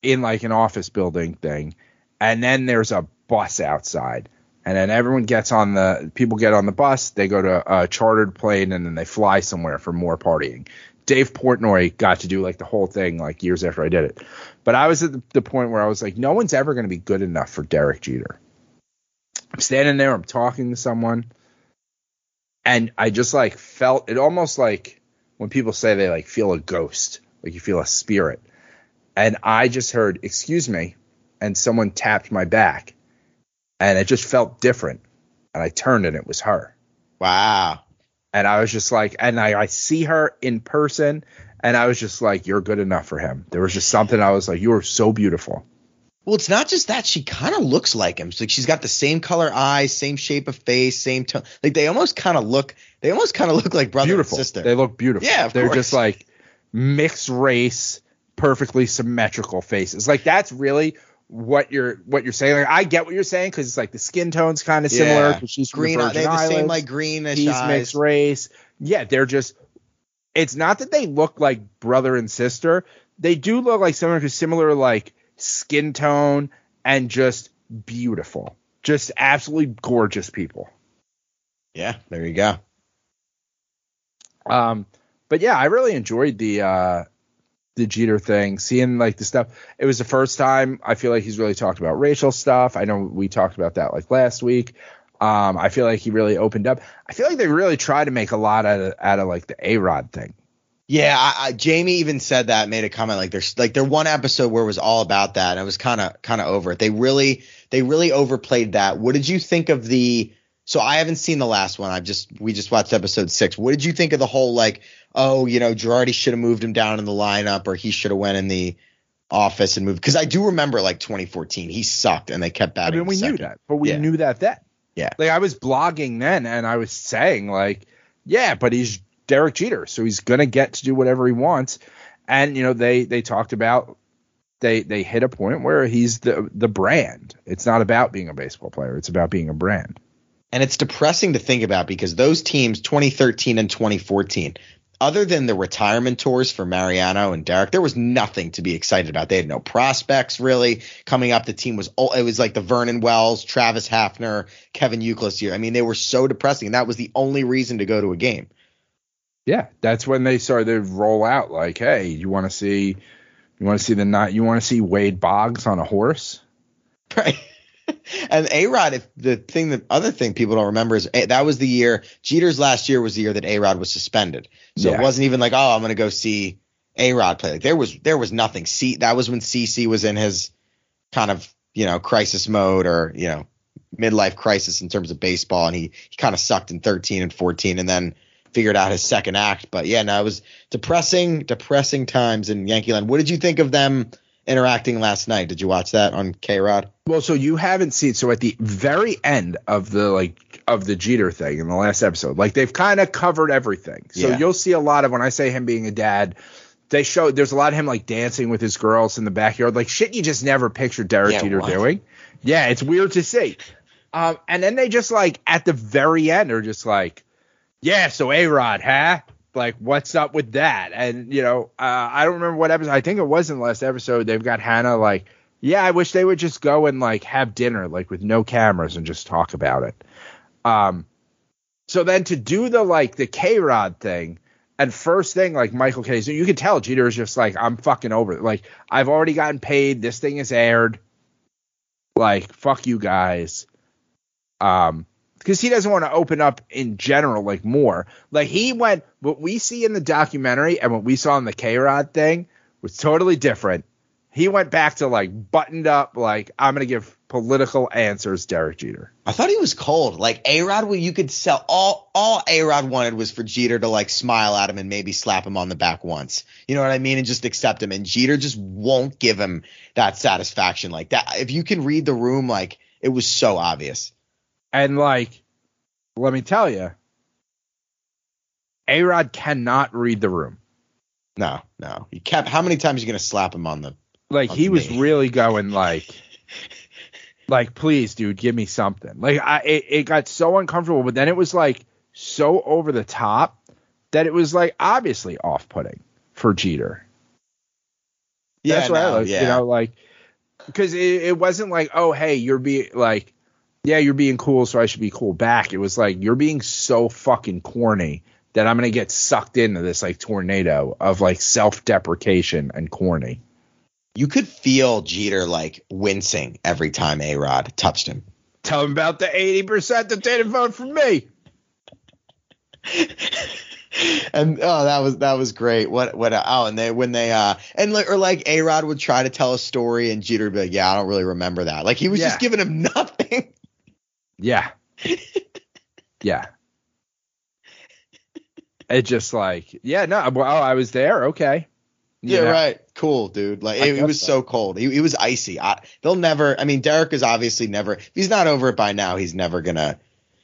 Speaker 3: in like an office building thing, and then there's a bus outside, and then everyone gets on the people get on the bus, they go to a chartered plane, and then they fly somewhere for more partying. Dave Portnoy got to do like the whole thing like years after I did it, but I was at the, the point where I was like, no one's ever going to be good enough for Derek Jeter. I'm standing there, I'm talking to someone, and I just like felt it almost like when people say they like feel a ghost, like you feel a spirit. And I just heard, excuse me, and someone tapped my back. And it just felt different. And I turned and it was her.
Speaker 4: Wow.
Speaker 3: And I was just like, and I, I see her in person, and I was just like, you're good enough for him. There was just something I was like, you are so beautiful.
Speaker 4: Well, it's not just that she kind of looks like him. It's like she's got the same color eyes, same shape of face, same tone. Like they almost kind of look. They almost kind of look like brother
Speaker 3: beautiful.
Speaker 4: and sister.
Speaker 3: They look beautiful.
Speaker 4: Yeah, of
Speaker 3: They're
Speaker 4: course.
Speaker 3: just like mixed race, perfectly symmetrical faces. Like that's really what you're what you're saying. Like, I get what you're saying because it's like the skin tone's kind of similar.
Speaker 4: Yeah.
Speaker 3: she's from
Speaker 4: Green.
Speaker 3: the
Speaker 4: They have the same like greenish
Speaker 3: He's
Speaker 4: eyes.
Speaker 3: mixed race. Yeah, they're just. It's not that they look like brother and sister. They do look like similar similar like skin tone and just beautiful, just absolutely gorgeous people.
Speaker 4: Yeah, there you go.
Speaker 3: Um, but yeah, I really enjoyed the uh the Jeter thing, seeing like the stuff. It was the first time I feel like he's really talked about racial stuff. I know we talked about that like last week. Um, I feel like he really opened up. I feel like they really tried to make a lot out of out of like the A Rod thing.
Speaker 4: Yeah, I, I, Jamie even said that, made a comment like there's like there one episode where it was all about that, and I was kind of kind of over it. They really they really overplayed that. What did you think of the? So I haven't seen the last one. I've just we just watched episode six. What did you think of the whole like oh you know Girardi should have moved him down in the lineup or he should have went in the office and moved because I do remember like 2014 he sucked and they kept
Speaker 3: I
Speaker 4: batting.
Speaker 3: mean, we knew that, but we
Speaker 4: Yeah.
Speaker 3: knew that then.
Speaker 4: Yeah.
Speaker 3: Like I was blogging then, and I was saying like, yeah, but he's Derek Jeter, so he's gonna get to do whatever he wants. And you know, they they talked about they they hit a point where he's the the brand. It's not about being a baseball player; it's about being a brand.
Speaker 4: And it's depressing to think about because those teams, 2013 and 2014, other than the retirement tours for Mariano and Derek, there was nothing to be excited about. They had no prospects really coming up. The team was all, it was like the Vernon Wells, Travis Hafner, Kevin Youkilis year. I mean, they were so depressing. And that was the only reason to go to a game.
Speaker 3: Yeah, that's when they started to roll out. Like, hey, you want to see, you want to see the night, you want to see Wade Boggs on a horse.
Speaker 4: Right. and A Rod, if the thing, the other thing people don't remember is eh, that was the year Jeter's last year was the year that A Rod was suspended. So
Speaker 3: Yeah.
Speaker 4: it wasn't even like, oh, I'm gonna go see A Rod play. Like there was there was nothing. C that was when CC was in his kind of you know crisis mode or you know midlife crisis in terms of baseball, and he he kind of sucked in 13 and 14, and then figured out his second act. But yeah, no, it was depressing, depressing times in Yankee Land. What did you think of them interacting last night? Did you watch that on KayRod?
Speaker 3: Well, so you haven't seen so at the very end of the like of the Jeter thing in the last episode, like they've kind of covered everything. So
Speaker 4: Yeah.
Speaker 3: you'll see a lot of when I say him being a dad, they show there's a lot of him like dancing with his girls in the backyard, like shit you just never pictured Derek
Speaker 4: Yeah,
Speaker 3: Jeter
Speaker 4: what?
Speaker 3: doing. Yeah, it's weird to see. Um, and then they just like at the very end are just like, yeah, so A Rod, huh? Like, what's up with that? And you know, uh, I don't remember what episode. I think it was in the last episode. They've got Hannah like, yeah, I wish they would just go and like have dinner, like with no cameras, and just talk about it. Um, so then to do the like the KayRod thing, and first thing like Michael Kay So you can tell Jeter is just like, I'm fucking over it. Like I've already gotten paid. This thing is aired. Like fuck you guys. Um, because he doesn't want to open up in general like more. Like he went what we see in the documentary and what we saw in the KayRod thing was totally different. He went back to like buttoned up, like I'm gonna give political answers, Derek Jeter.
Speaker 4: I thought he was cold. Like A Rod, you could sell all all A Rod wanted was for Jeter to like smile at him and maybe slap him on the back once. You know what I mean? And just accept him. And Jeter just won't give him that satisfaction like that. If you can read the room, like it was so obvious.
Speaker 3: And like, let me tell you, A Rod cannot read the room.
Speaker 4: No, no. He kept how many times are you gonna slap him on the
Speaker 3: Like
Speaker 4: That's
Speaker 3: he was
Speaker 4: me.
Speaker 3: really going like, like please, dude, give me something. Like I, it, it got so uncomfortable, but then it was like so over the top that it was like obviously off-putting for Jeter. That's what I
Speaker 4: no, yeah.
Speaker 3: you know, like because it, it wasn't like, oh, hey, you're being like, yeah, you're being cool, so I should be cool back. It was like you're being so fucking corny that I'm gonna get sucked into this like tornado of like self-deprecation and corny.
Speaker 4: you could feel Jeter like wincing every time A Rod touched him.
Speaker 3: Tell him about the eighty percent that didn't vote for me.
Speaker 4: and oh, that was that was great. What what? Oh, and they when they uh and like or like A Rod would try to tell a story and Jeter would be like, yeah, I don't really remember that. Like he was
Speaker 3: Yeah.
Speaker 4: just giving him nothing.
Speaker 3: Yeah, yeah. It just like, yeah, no, well, I was there. Okay.
Speaker 4: Yeah, right. Cool, dude. Like it, it was
Speaker 3: so.
Speaker 4: so cold. He, he was icy. I, they'll never. I mean, Derek is obviously never. If he's not over it by now, he's never gonna.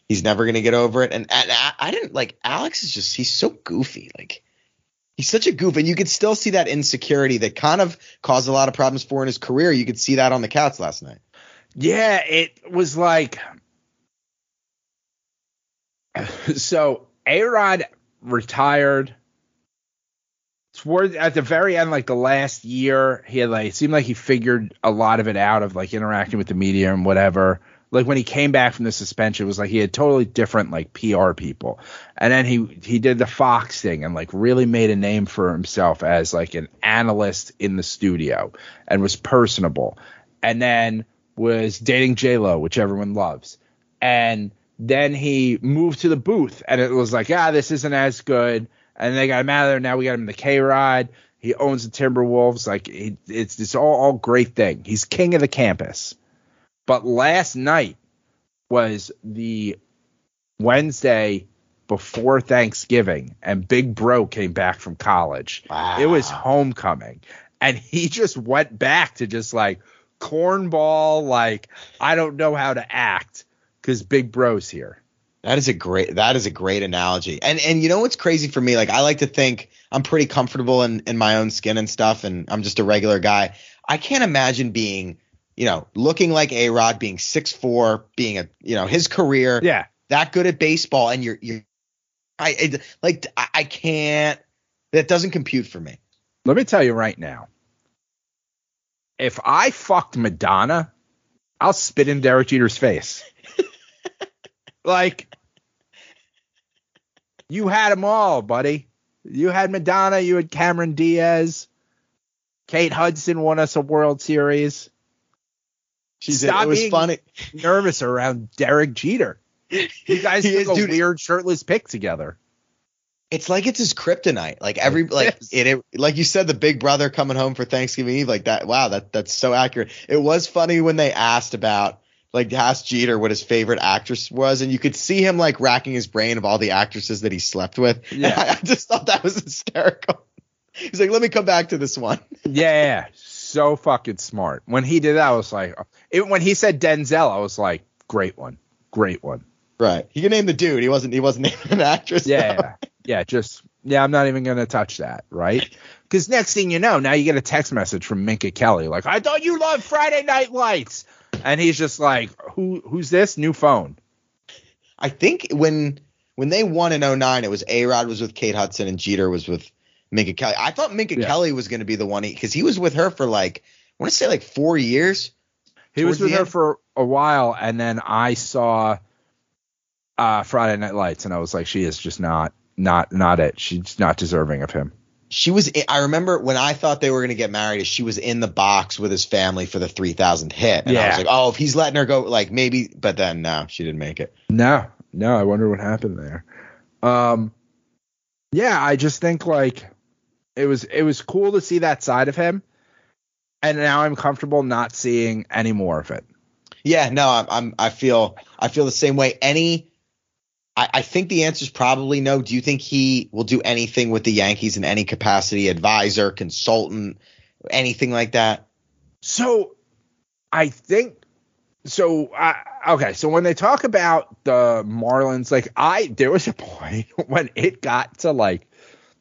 Speaker 4: He's never gonna get over it. And, and I, I didn't like Alex is just. He's so goofy. Like He's such a goof, and you could still see that insecurity that kind of caused a lot of problems for in his career. You could see that on the couch last night.
Speaker 3: Yeah, it was like so A Rod retired toward at the very end, like the last year, he had like it seemed like he figured a lot of it out of like interacting with the media and whatever. Like when he came back from the suspension, it was like he had totally different like PR people. And then he he did the Fox thing and like really made a name for himself as like an analyst in the studio and was personable. And then was dating J Lo, which everyone loves. And then he moved to the booth and it was like, ah, this isn't as good. And they got him out of there. Now we got him in the KayRod. He owns the Timberwolves. Like he, it's it's all all great thing. He's king of the campus. But last night was the Wednesday before Thanksgiving, and Big Bro came back from college.
Speaker 4: Wow.
Speaker 3: It was homecoming, and he just went back to just like cornball, like I don't know how to act because Big Bro's here.
Speaker 4: That is a great that is a great analogy. And and you know what's crazy for me? Like I like to think I'm pretty comfortable in in my own skin and stuff, and I'm just a regular guy. I can't imagine being, you know, looking like A Rod, being six four, being a you know his career
Speaker 3: Yeah,
Speaker 4: that good at baseball, and you're you're I it, like I, I can't. That doesn't compute for me.
Speaker 3: let me tell you right now. If I fucked Madonna, I'll spit in Derek Jeter's face. Like, you had them all, buddy. You had Madonna, you had Cameron Diaz, Kate Hudson won us a World Series.
Speaker 4: She's
Speaker 3: Stop
Speaker 4: it was
Speaker 3: being
Speaker 4: funny.
Speaker 3: Nervous around Derek Jeter. You guys took a
Speaker 4: dude.
Speaker 3: weird shirtless pic together.
Speaker 4: It's like it's his kryptonite. Like every like it, it like you said, the big brother coming home for Thanksgiving Eve. Like that. Wow, that that's so accurate. It was funny when they asked about like asked Jeter what his favorite actress was, and you could see him like racking his brain of all the actresses that he slept with.
Speaker 3: Yeah.
Speaker 4: I, I just thought that was hysterical. He's like, let me come back to this one.
Speaker 3: Yeah, so fucking smart. When he did that, I was like, it, when he said Denzel, I was like, great one, great one.
Speaker 4: Right. He could name the dude. He wasn't. He wasn't naming an actress.
Speaker 3: Yeah,
Speaker 4: though.
Speaker 3: yeah, yeah. Just yeah, I'm not even gonna touch that, right? Because next thing you know, now you get a text message from Minka Kelly, like, I thought you loved Friday Night Lights, and he's just like, who, who's this? New phone.
Speaker 4: I think when when they won in 09, it was A Rod was with Kate Hudson and Jeter was with Minka Kelly. I thought Minka
Speaker 3: Yeah.
Speaker 4: Kelly was going to be the one because he, was with her for like I want to say like four years.
Speaker 3: He was with her
Speaker 4: end?
Speaker 3: for a while, and then I saw uh, Friday Night Lights, and I was like, she is just not, not, not it. She's not deserving of him.
Speaker 4: She was. In, I remember when I thought they were going to get married. She was in the box with his family for the 3000 hit, and I was like, oh, if he's letting her go, like maybe. But then no, she didn't make it.
Speaker 3: No, no, I wonder what happened there. Um, yeah, I just think like it was it was cool to see that side of him, and now I'm comfortable not seeing any more of it.
Speaker 4: Yeah, no, I'm, I'm I feel I feel the same way. Any I, I think the answer is probably no. Do you think he will do anything with the Yankees in any capacity, advisor, consultant, anything like that?
Speaker 3: So I think so. I, okay, so when they talk about the Marlins, like I there was a point when it got to like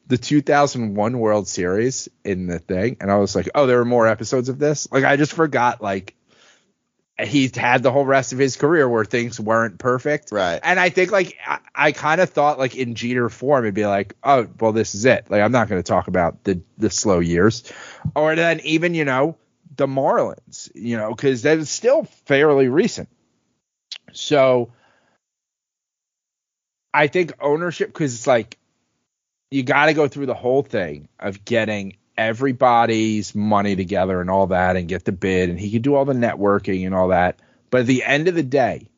Speaker 3: the 2001 World Series in the thing, and I was like, oh, there were more episodes of this. Like I just forgot like he's had the whole rest of his career where things weren't perfect.
Speaker 4: Right.
Speaker 3: And I think like I, I kind of thought like in Jeter form it'd be like, oh well this is it. Like I'm not going to talk about the the slow years, or then even you know the Marlins, you know, because that is still fairly recent. So I think ownership because it's like you got to go through the whole thing of getting everybody's money together and all that and get the bid and he could do all the networking and all that. But at the end of the day,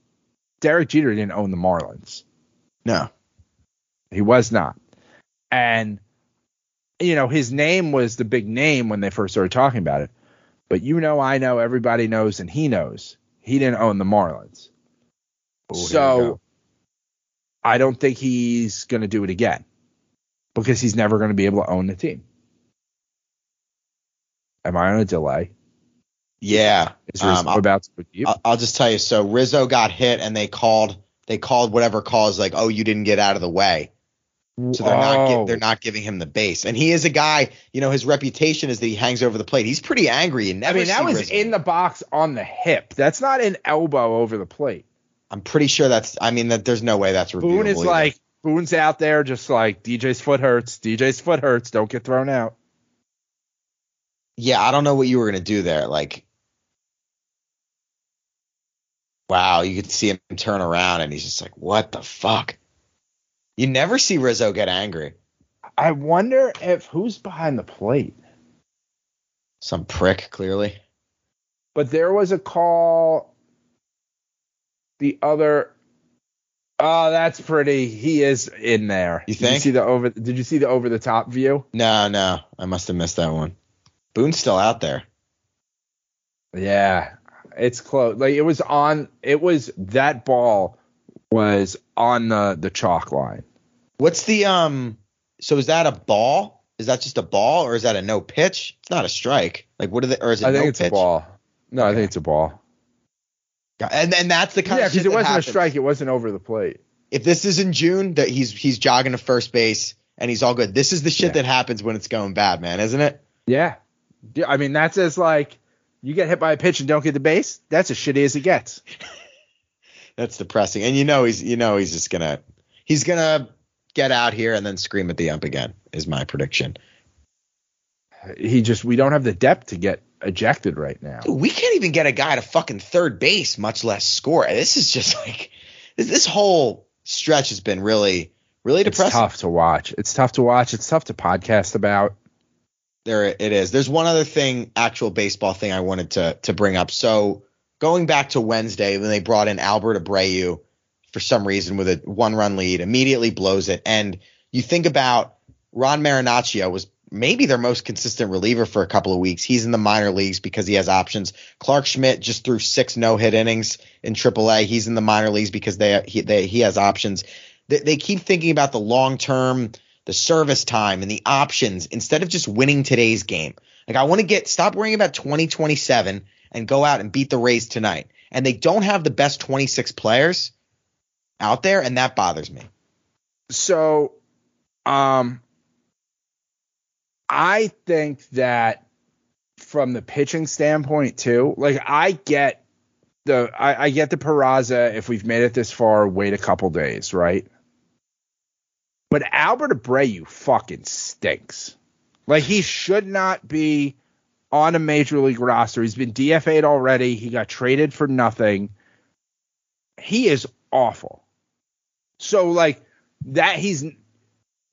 Speaker 3: Derek Jeter didn't own the Marlins.
Speaker 4: No.
Speaker 3: He was not. And you know, his name was the big name when they first started talking about it. But you know, I know, everybody knows, and he knows he didn't own the Marlins.
Speaker 4: Ooh,
Speaker 3: so. I don't think he's going to do it again because he's never going to be able to own the team. Am I on a delay?
Speaker 4: yeah,
Speaker 3: Is Rizzo
Speaker 4: Um, I'll-
Speaker 3: about to put you?
Speaker 4: I'll, just tell you. So Rizzo got hit, and they called they called whatever cause like, oh, you didn't get out of the way. So they're not gi- they're not giving him the base. And he is a guy, you know, his reputation is that he hangs over the plate. He's pretty angry and
Speaker 3: I mean, that was
Speaker 4: Rizzo.
Speaker 3: in the box on the hip. That's not an elbow over the plate.
Speaker 4: I'm pretty sure that's I mean that there's no way that's reviewable.
Speaker 3: Boone is
Speaker 4: either.
Speaker 3: like Boone's out there just like DJ's foot hurts. DJ's foot hurts. Don't get thrown out.
Speaker 4: Yeah, I don't know what you were gonna do there. Like Wow, you could see him turn around and he's just like, What the fuck? You never see Rizzo get angry.
Speaker 3: I wonder if who's behind the plate.
Speaker 4: Some prick, clearly.
Speaker 3: But there was a call. The other. Oh, that's pretty. He is in there.
Speaker 4: You
Speaker 3: Did you
Speaker 4: think?
Speaker 3: see the over? Did you see the over the top view?
Speaker 4: No, no. I must have missed that one. Boone's still out there.
Speaker 3: Yeah, it's close. Like it was on. It was that ball was on the the chalk line.
Speaker 4: What's the um so is that a ball? Is that just a ball or is that a no pitch? It's not a strike. Like what are they or is it
Speaker 3: I think
Speaker 4: no
Speaker 3: it's
Speaker 4: pitch?
Speaker 3: a ball. No, I think it's a ball.
Speaker 4: And and that's the kind
Speaker 3: Yeah,
Speaker 4: of
Speaker 3: because it wasn't
Speaker 4: happens.
Speaker 3: a strike. It wasn't over the plate.
Speaker 4: If this is in June that he's he's jogging to first base and he's all good. This is the shit
Speaker 3: Yeah.
Speaker 4: that happens when it's going bad, man, isn't it?
Speaker 3: Yeah. I mean, that's as like you get hit by a pitch and don't get the base. That's as shitty as it gets.
Speaker 4: That's depressing. And you know he's you know he's just gonna he's gonna get out here and then scream at the ump again, is my prediction.
Speaker 3: He just we don't have the depth to get ejected right now.
Speaker 4: Dude, we can't even get a guy to fucking third base, much less score. This is just like this, this whole stretch has been really, really
Speaker 3: It's
Speaker 4: depressing.
Speaker 3: tough to watch. It's tough to watch. It's tough to podcast about.
Speaker 4: There it is. There's one other thing, actual baseball thing I wanted to to bring up. So going back to Wednesday when they brought in Albert Abreu for some reason with a one run lead, immediately blows it. And you think about Ron Marinaccio was maybe their most consistent reliever for a couple of weeks. He's in the minor leagues because he has options. Clarke Schmidt just threw six no hit innings in AAA. He's in the minor leagues because they he they, he has options. They, they keep thinking about the long term, the service time, and the options instead of just winning today's game. Like I want to get stop worrying about 2027 and go out and beat the Rays tonight. And they don't have the best 26 players out there, and that bothers me.
Speaker 3: So, um, I think that from the pitching standpoint too, like I get the I, I get the Peraza if we've made it this far, wait a couple days, right? But Albert Abreu fucking stinks. Like he should not be on a major league roster. He's been DFA'd already. He got traded for nothing. He is awful. So like that he's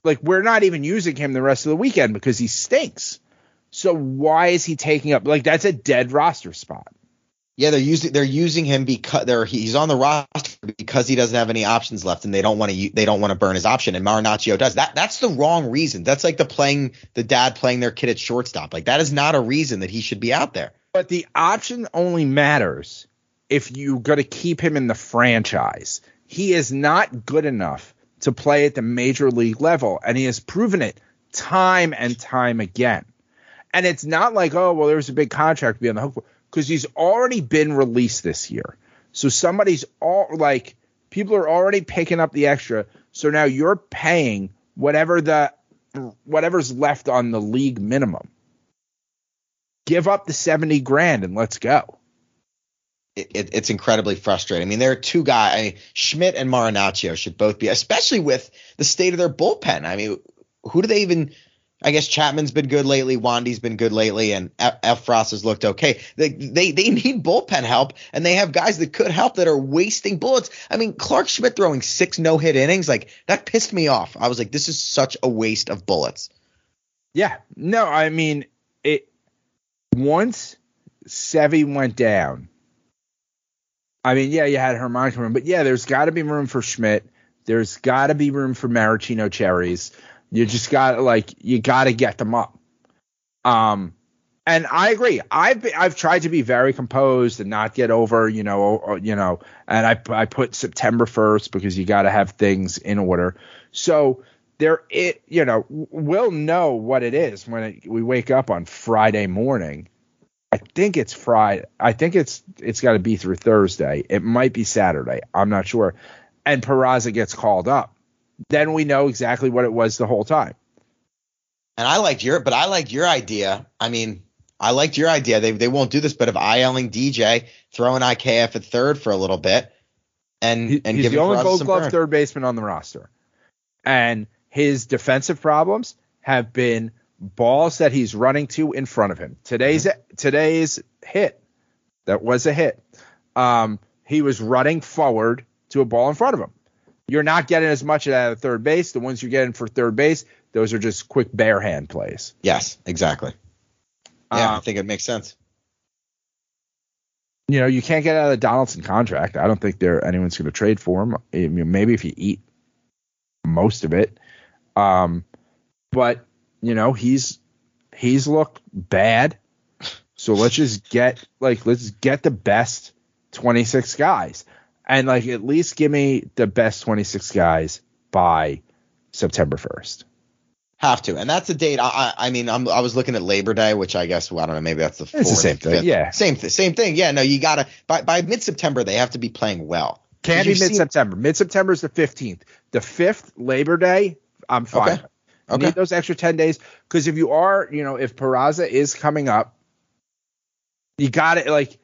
Speaker 3: like we're not even using him the rest of the weekend because he stinks. So why is he taking up like that's a dead roster spot?
Speaker 4: Yeah, they're using they're using him because they're he's on the roster because he doesn't have any options left, and they don't want to they don't want to burn his option, and Marinaccio does. That that's the wrong reason. That's like the playing the dad playing their kid at shortstop. Like that is not a reason that he should be out there.
Speaker 3: But the option only matters if you're going to keep him in the franchise. He is not good enough to play at the major league level, and he has proven it time and time again. And it's not like, oh, well, there's a big contract to be on the hook for, because he's already been released this year. So somebody's all like, people are already picking up the extra. So now you're paying whatever the whatever's left on the league minimum. Give up the 70 grand and let's go.
Speaker 4: It, it, it's incredibly frustrating. I mean, there are two guys. I mean, Schmidt and Marinaccio should both be, especially with the state of their bullpen. I mean, who do they even? I guess Chapman's been good lately. Wandy's been good lately, and F. Frost has looked okay. They, they they need bullpen help, and they have guys that could help that are wasting bullets. I mean, Clarke Schmidt throwing six no hit innings, like that pissed me off. I was like, this is such a waste of bullets.
Speaker 3: Yeah. No, I mean, it once Sevy went down. I mean, yeah, you had Herman come in, but yeah, there's got to be room for Schmidt. There's got to be room for Maraschino cherries. You just got like you got to get them up. Um, and I agree. I've been, I've tried to be very composed and not get over, you know, or, you know. And I I put September first because you got to have things in order. So there, it you know, we'll know what it is when it, we wake up on Friday morning. I think it's Friday. I think it's it's got to be through Thursday. It might be Saturday. I'm not sure. And Peraza gets called up then we know exactly what it was the whole time.
Speaker 4: And I liked your, but I liked your idea. I mean, I liked your idea. They they won't do this, but of ILing DJ, throwing IKF at third for a little bit, and
Speaker 3: He-
Speaker 4: and
Speaker 3: he's
Speaker 4: giving
Speaker 3: the only Gold Glove
Speaker 4: burn.
Speaker 3: third baseman on the roster, and his defensive problems have been balls that he's running to in front of him. Today's
Speaker 4: Mm-hmm.
Speaker 3: today's hit that was a hit. Um, he was running forward to a ball in front of him. You're not getting as much out of third base. The ones you're getting for third base, those are just quick bare hand plays.
Speaker 4: Yes, exactly. Yeah, I
Speaker 3: Um,
Speaker 4: think it makes sense.
Speaker 3: you know, you can't get out of the Donaldson contract. I don't think there anyone's going to trade for him. I mean, maybe if you eat most of it, um, but you know, he's he's looked bad. So let's just get like let's get the best 26 guys, and like at least give me the best 26 guys by September 1st.
Speaker 4: Have to, and that's a date. I, I, mean, I'm, I was looking at Labor Day, which I guess well, I don't know, maybe that's the fourth,
Speaker 3: It's the same thing,
Speaker 4: fifth.
Speaker 3: yeah.
Speaker 4: same th- same thing. Yeah, no, you gotta by by mid September they have to be playing well.
Speaker 3: Can't be mid September. Mid September is the 15th. The 5th, Labor Day, I'm fine.
Speaker 4: Okay. Okay.
Speaker 3: Need those extra 10 days. Because if you are, you know, if Peraza is coming up, you got it. Like,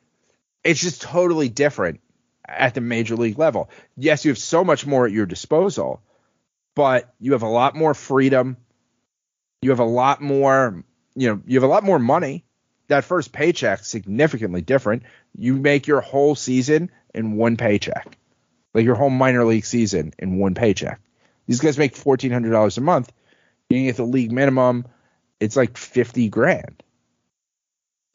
Speaker 3: it's just totally different at the major league level. Yes, you have so much more at your disposal, but you have a lot more freedom. You have a lot more, you know, you have a lot more money. That first paycheck significantly different. You make your whole season in one paycheck, like your whole minor league season in one paycheck. These guys make fourteen hundred dollars a month. You get the league minimum. It's like fifty grand.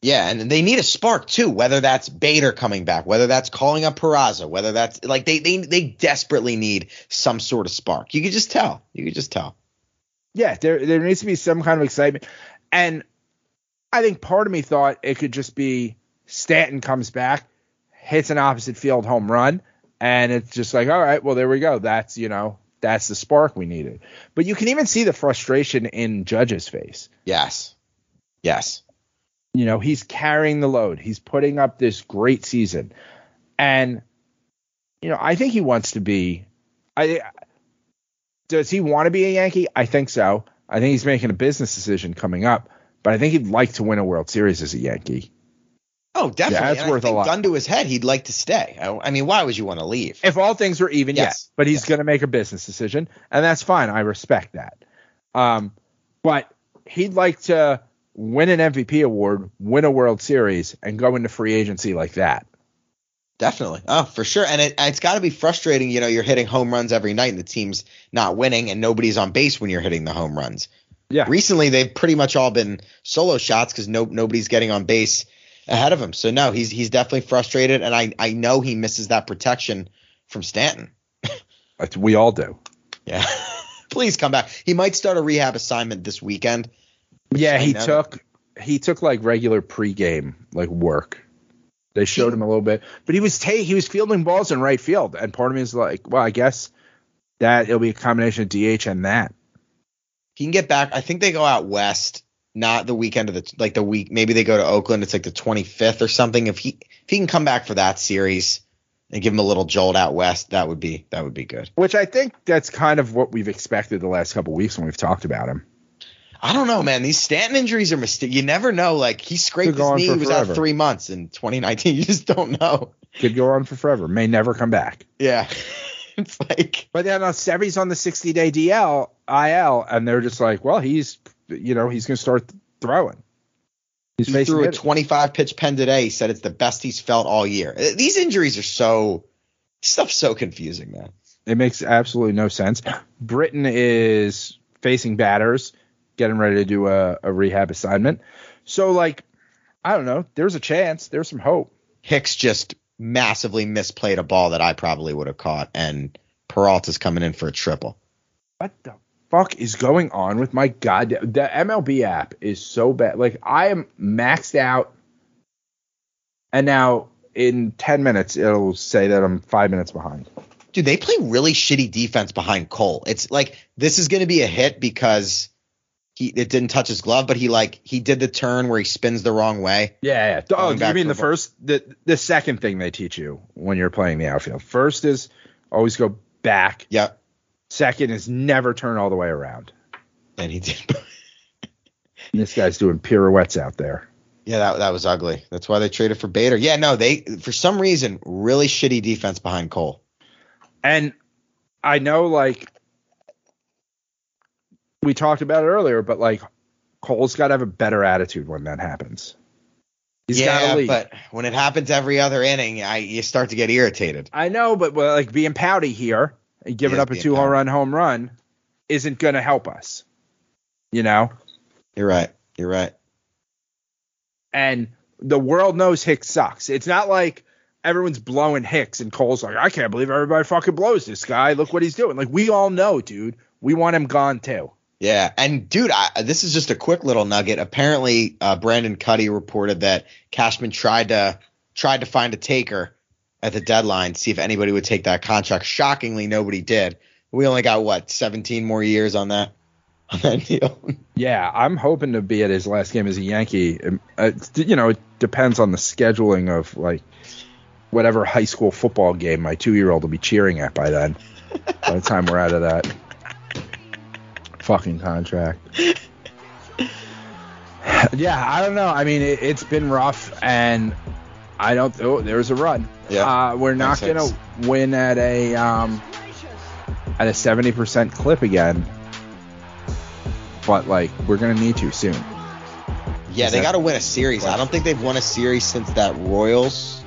Speaker 4: Yeah, and they need a spark too. Whether that's Bader coming back, whether that's calling up Peraza, whether that's like they they they desperately need some sort of spark. You could just tell. You could just tell.
Speaker 3: Yeah, there there needs to be some kind of excitement. And I think part of me thought it could just be Stanton comes back, hits an opposite field home run, and it's just like, all right, well there we go. That's you know that's the spark we needed. But you can even see the frustration in Judge's face.
Speaker 4: Yes. Yes.
Speaker 3: You know, he's carrying the load. He's putting up this great season. And you know, I think he wants to be I does he want to be a Yankee? I think so. I think he's making a business decision coming up, but I think he'd like to win a World Series as a Yankee.
Speaker 4: Oh, definitely.
Speaker 3: Yeah, that's
Speaker 4: And I
Speaker 3: worth a lot.
Speaker 4: Gun to his head, he'd like to stay. I, I mean, why would you want to leave?
Speaker 3: If all things were even,
Speaker 4: Yes.
Speaker 3: yes. But he's going to make a business decision, and that's fine. I respect that. Um, but he'd like to win an MVP award, win a World Series, and go into free agency like that.
Speaker 4: Definitely. Oh, for sure. And it, it's got to be frustrating. You know, you're hitting home runs every night and the team's not winning and nobody's on base when you're hitting the home runs.
Speaker 3: Yeah.
Speaker 4: Recently, they've pretty much all been solo shots because no, nobody's getting on base ahead of him. So, no, he's he's definitely frustrated. And I, I know he misses that protection from Stanton.
Speaker 3: We all do.
Speaker 4: Yeah. Please come back. He might start a rehab assignment this weekend.
Speaker 3: Yeah, he took he took like regular pregame like work. They showed him a little bit, but he was ta- he was fielding balls in right field, and part of me is like, well, I guess that it'll be a combination of DH and that.
Speaker 4: He can get back. I think they go out west, not the weekend of the like the week. Maybe they go to Oakland. It's like the 25th or something. If he if he can come back for that series and give him a little jolt out west, that would be that would be good.
Speaker 3: Which I think that's kind of what we've expected the last couple weeks when we've talked about him.
Speaker 4: I don't know, man. These Stanton injuries are mysterious. You never know. Like he scraped his knee. He was
Speaker 3: forever.
Speaker 4: out three months in 2019. You just don't know.
Speaker 3: Could go on for forever, may never come back.
Speaker 4: Yeah. it's like
Speaker 3: But then uh, Sevy's on the 60 day DL IL, and they're just like, well, he's you know he's gonna start throwing. He's
Speaker 4: he threw a
Speaker 3: it.
Speaker 4: 25 pitch pen today. He said it's the best he's felt all year. Uh, These injuries are so stuff's so confusing, man.
Speaker 3: It makes absolutely no sense. Britton is facing batters, getting ready to do a, a rehab assignment. So, like, I don't know. There's a chance. There's some hope.
Speaker 4: Hicks just massively misplayed a ball that I probably would have caught, and Peralta's coming in for a triple.
Speaker 3: What the fuck is going on with my goddamn? The MLB app is so bad. Like, I am maxed out, and now in 10 minutes, it'll say that I'm five minutes behind.
Speaker 4: Dude, they play really shitty defense behind Cole. It's like this is going to be a hit because he it didn't touch his glove, but he like he did the turn where he spins the wrong way.
Speaker 3: Yeah, yeah. Oh, you mean the
Speaker 4: ball.
Speaker 3: first, the the second thing they teach you when you're playing the outfield? First is always go back.
Speaker 4: Yep.
Speaker 3: Second is never turn all the way around.
Speaker 4: And he did.
Speaker 3: And this guy's doing pirouettes out there.
Speaker 4: yeah, that that was ugly. That's why they traded for Bader. Yeah, no, they for some reason really shitty defense behind Cole.
Speaker 3: And I know, like, we talked about it earlier, but like, Cole's got to have a better attitude when that happens. He's
Speaker 4: yeah, but when it happens every other inning, I you start to get irritated.
Speaker 3: I know, but well, like being pouty here and giving up a two home run home run isn't going to help us. You know?
Speaker 4: You're right. You're right.
Speaker 3: And the world knows Hicks sucks. It's not like everyone's blowing Hicks and Cole's like, I can't believe everybody fucking blows this guy. Look what he's doing. Like, we all know, dude. We want him gone too.
Speaker 4: Yeah, and dude, I, this is just a quick little nugget. Apparently, uh, Brendan Kuty reported that Cashman tried to tried to find a taker at the deadline, see if anybody would take that contract. Shockingly, nobody did. We only got what 17 more years on that on that deal.
Speaker 3: Yeah, I'm hoping to be at his last game as a Yankee. Um, uh, you know, it depends on the scheduling of like whatever high school football game my two year old will be cheering at by then. by the time we're out of that fucking contract. yeah, I don't know. I mean, it, it's been rough, and I don't. Oh, there's a run.
Speaker 4: Yeah.
Speaker 3: uh, we're not gonna win at a um, at a 70% clip again. But like, we're gonna need to soon.
Speaker 4: yeah,
Speaker 3: Is
Speaker 4: they got to win a series. I don't think they've won a series since that Royals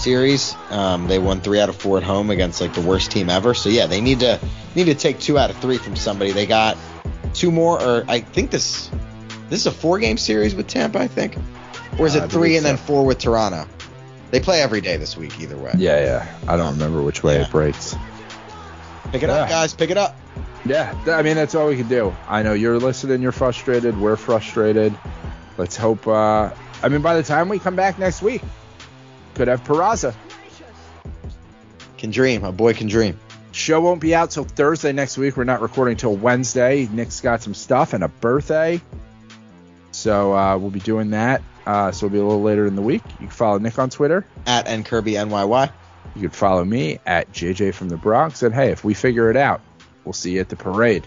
Speaker 4: series. Um, they won three out of four at home against like the worst team ever. So yeah, they need to need to take two out of three from somebody. They got two more, or I think this this is a four game series with Tampa. I think, or is
Speaker 3: Uh,
Speaker 4: it three and then four with Toronto? They play every day this week, either way.
Speaker 3: Yeah, yeah. I don't remember which way
Speaker 4: Yeah.
Speaker 3: it breaks.
Speaker 4: Pick it up, guys. Pick it up.
Speaker 3: Yeah, I mean that's all we can do. I know you're listening, you're frustrated, we're frustrated. Let's hope. uh I mean, by the time we come back next week, could have Peraza.
Speaker 4: Can dream. A boy can dream.
Speaker 3: Show won't be out till Thursday next week. We're not recording till Wednesday. Nick's got some stuff and a birthday, so uh, we'll be doing that. Uh, so it'll be a little later in the week. You can follow Nick on Twitter.
Speaker 4: At N Kirby NYY.
Speaker 3: You can follow me at JJ from the Bronx. And hey, if we figure it out, we'll see you at the parade.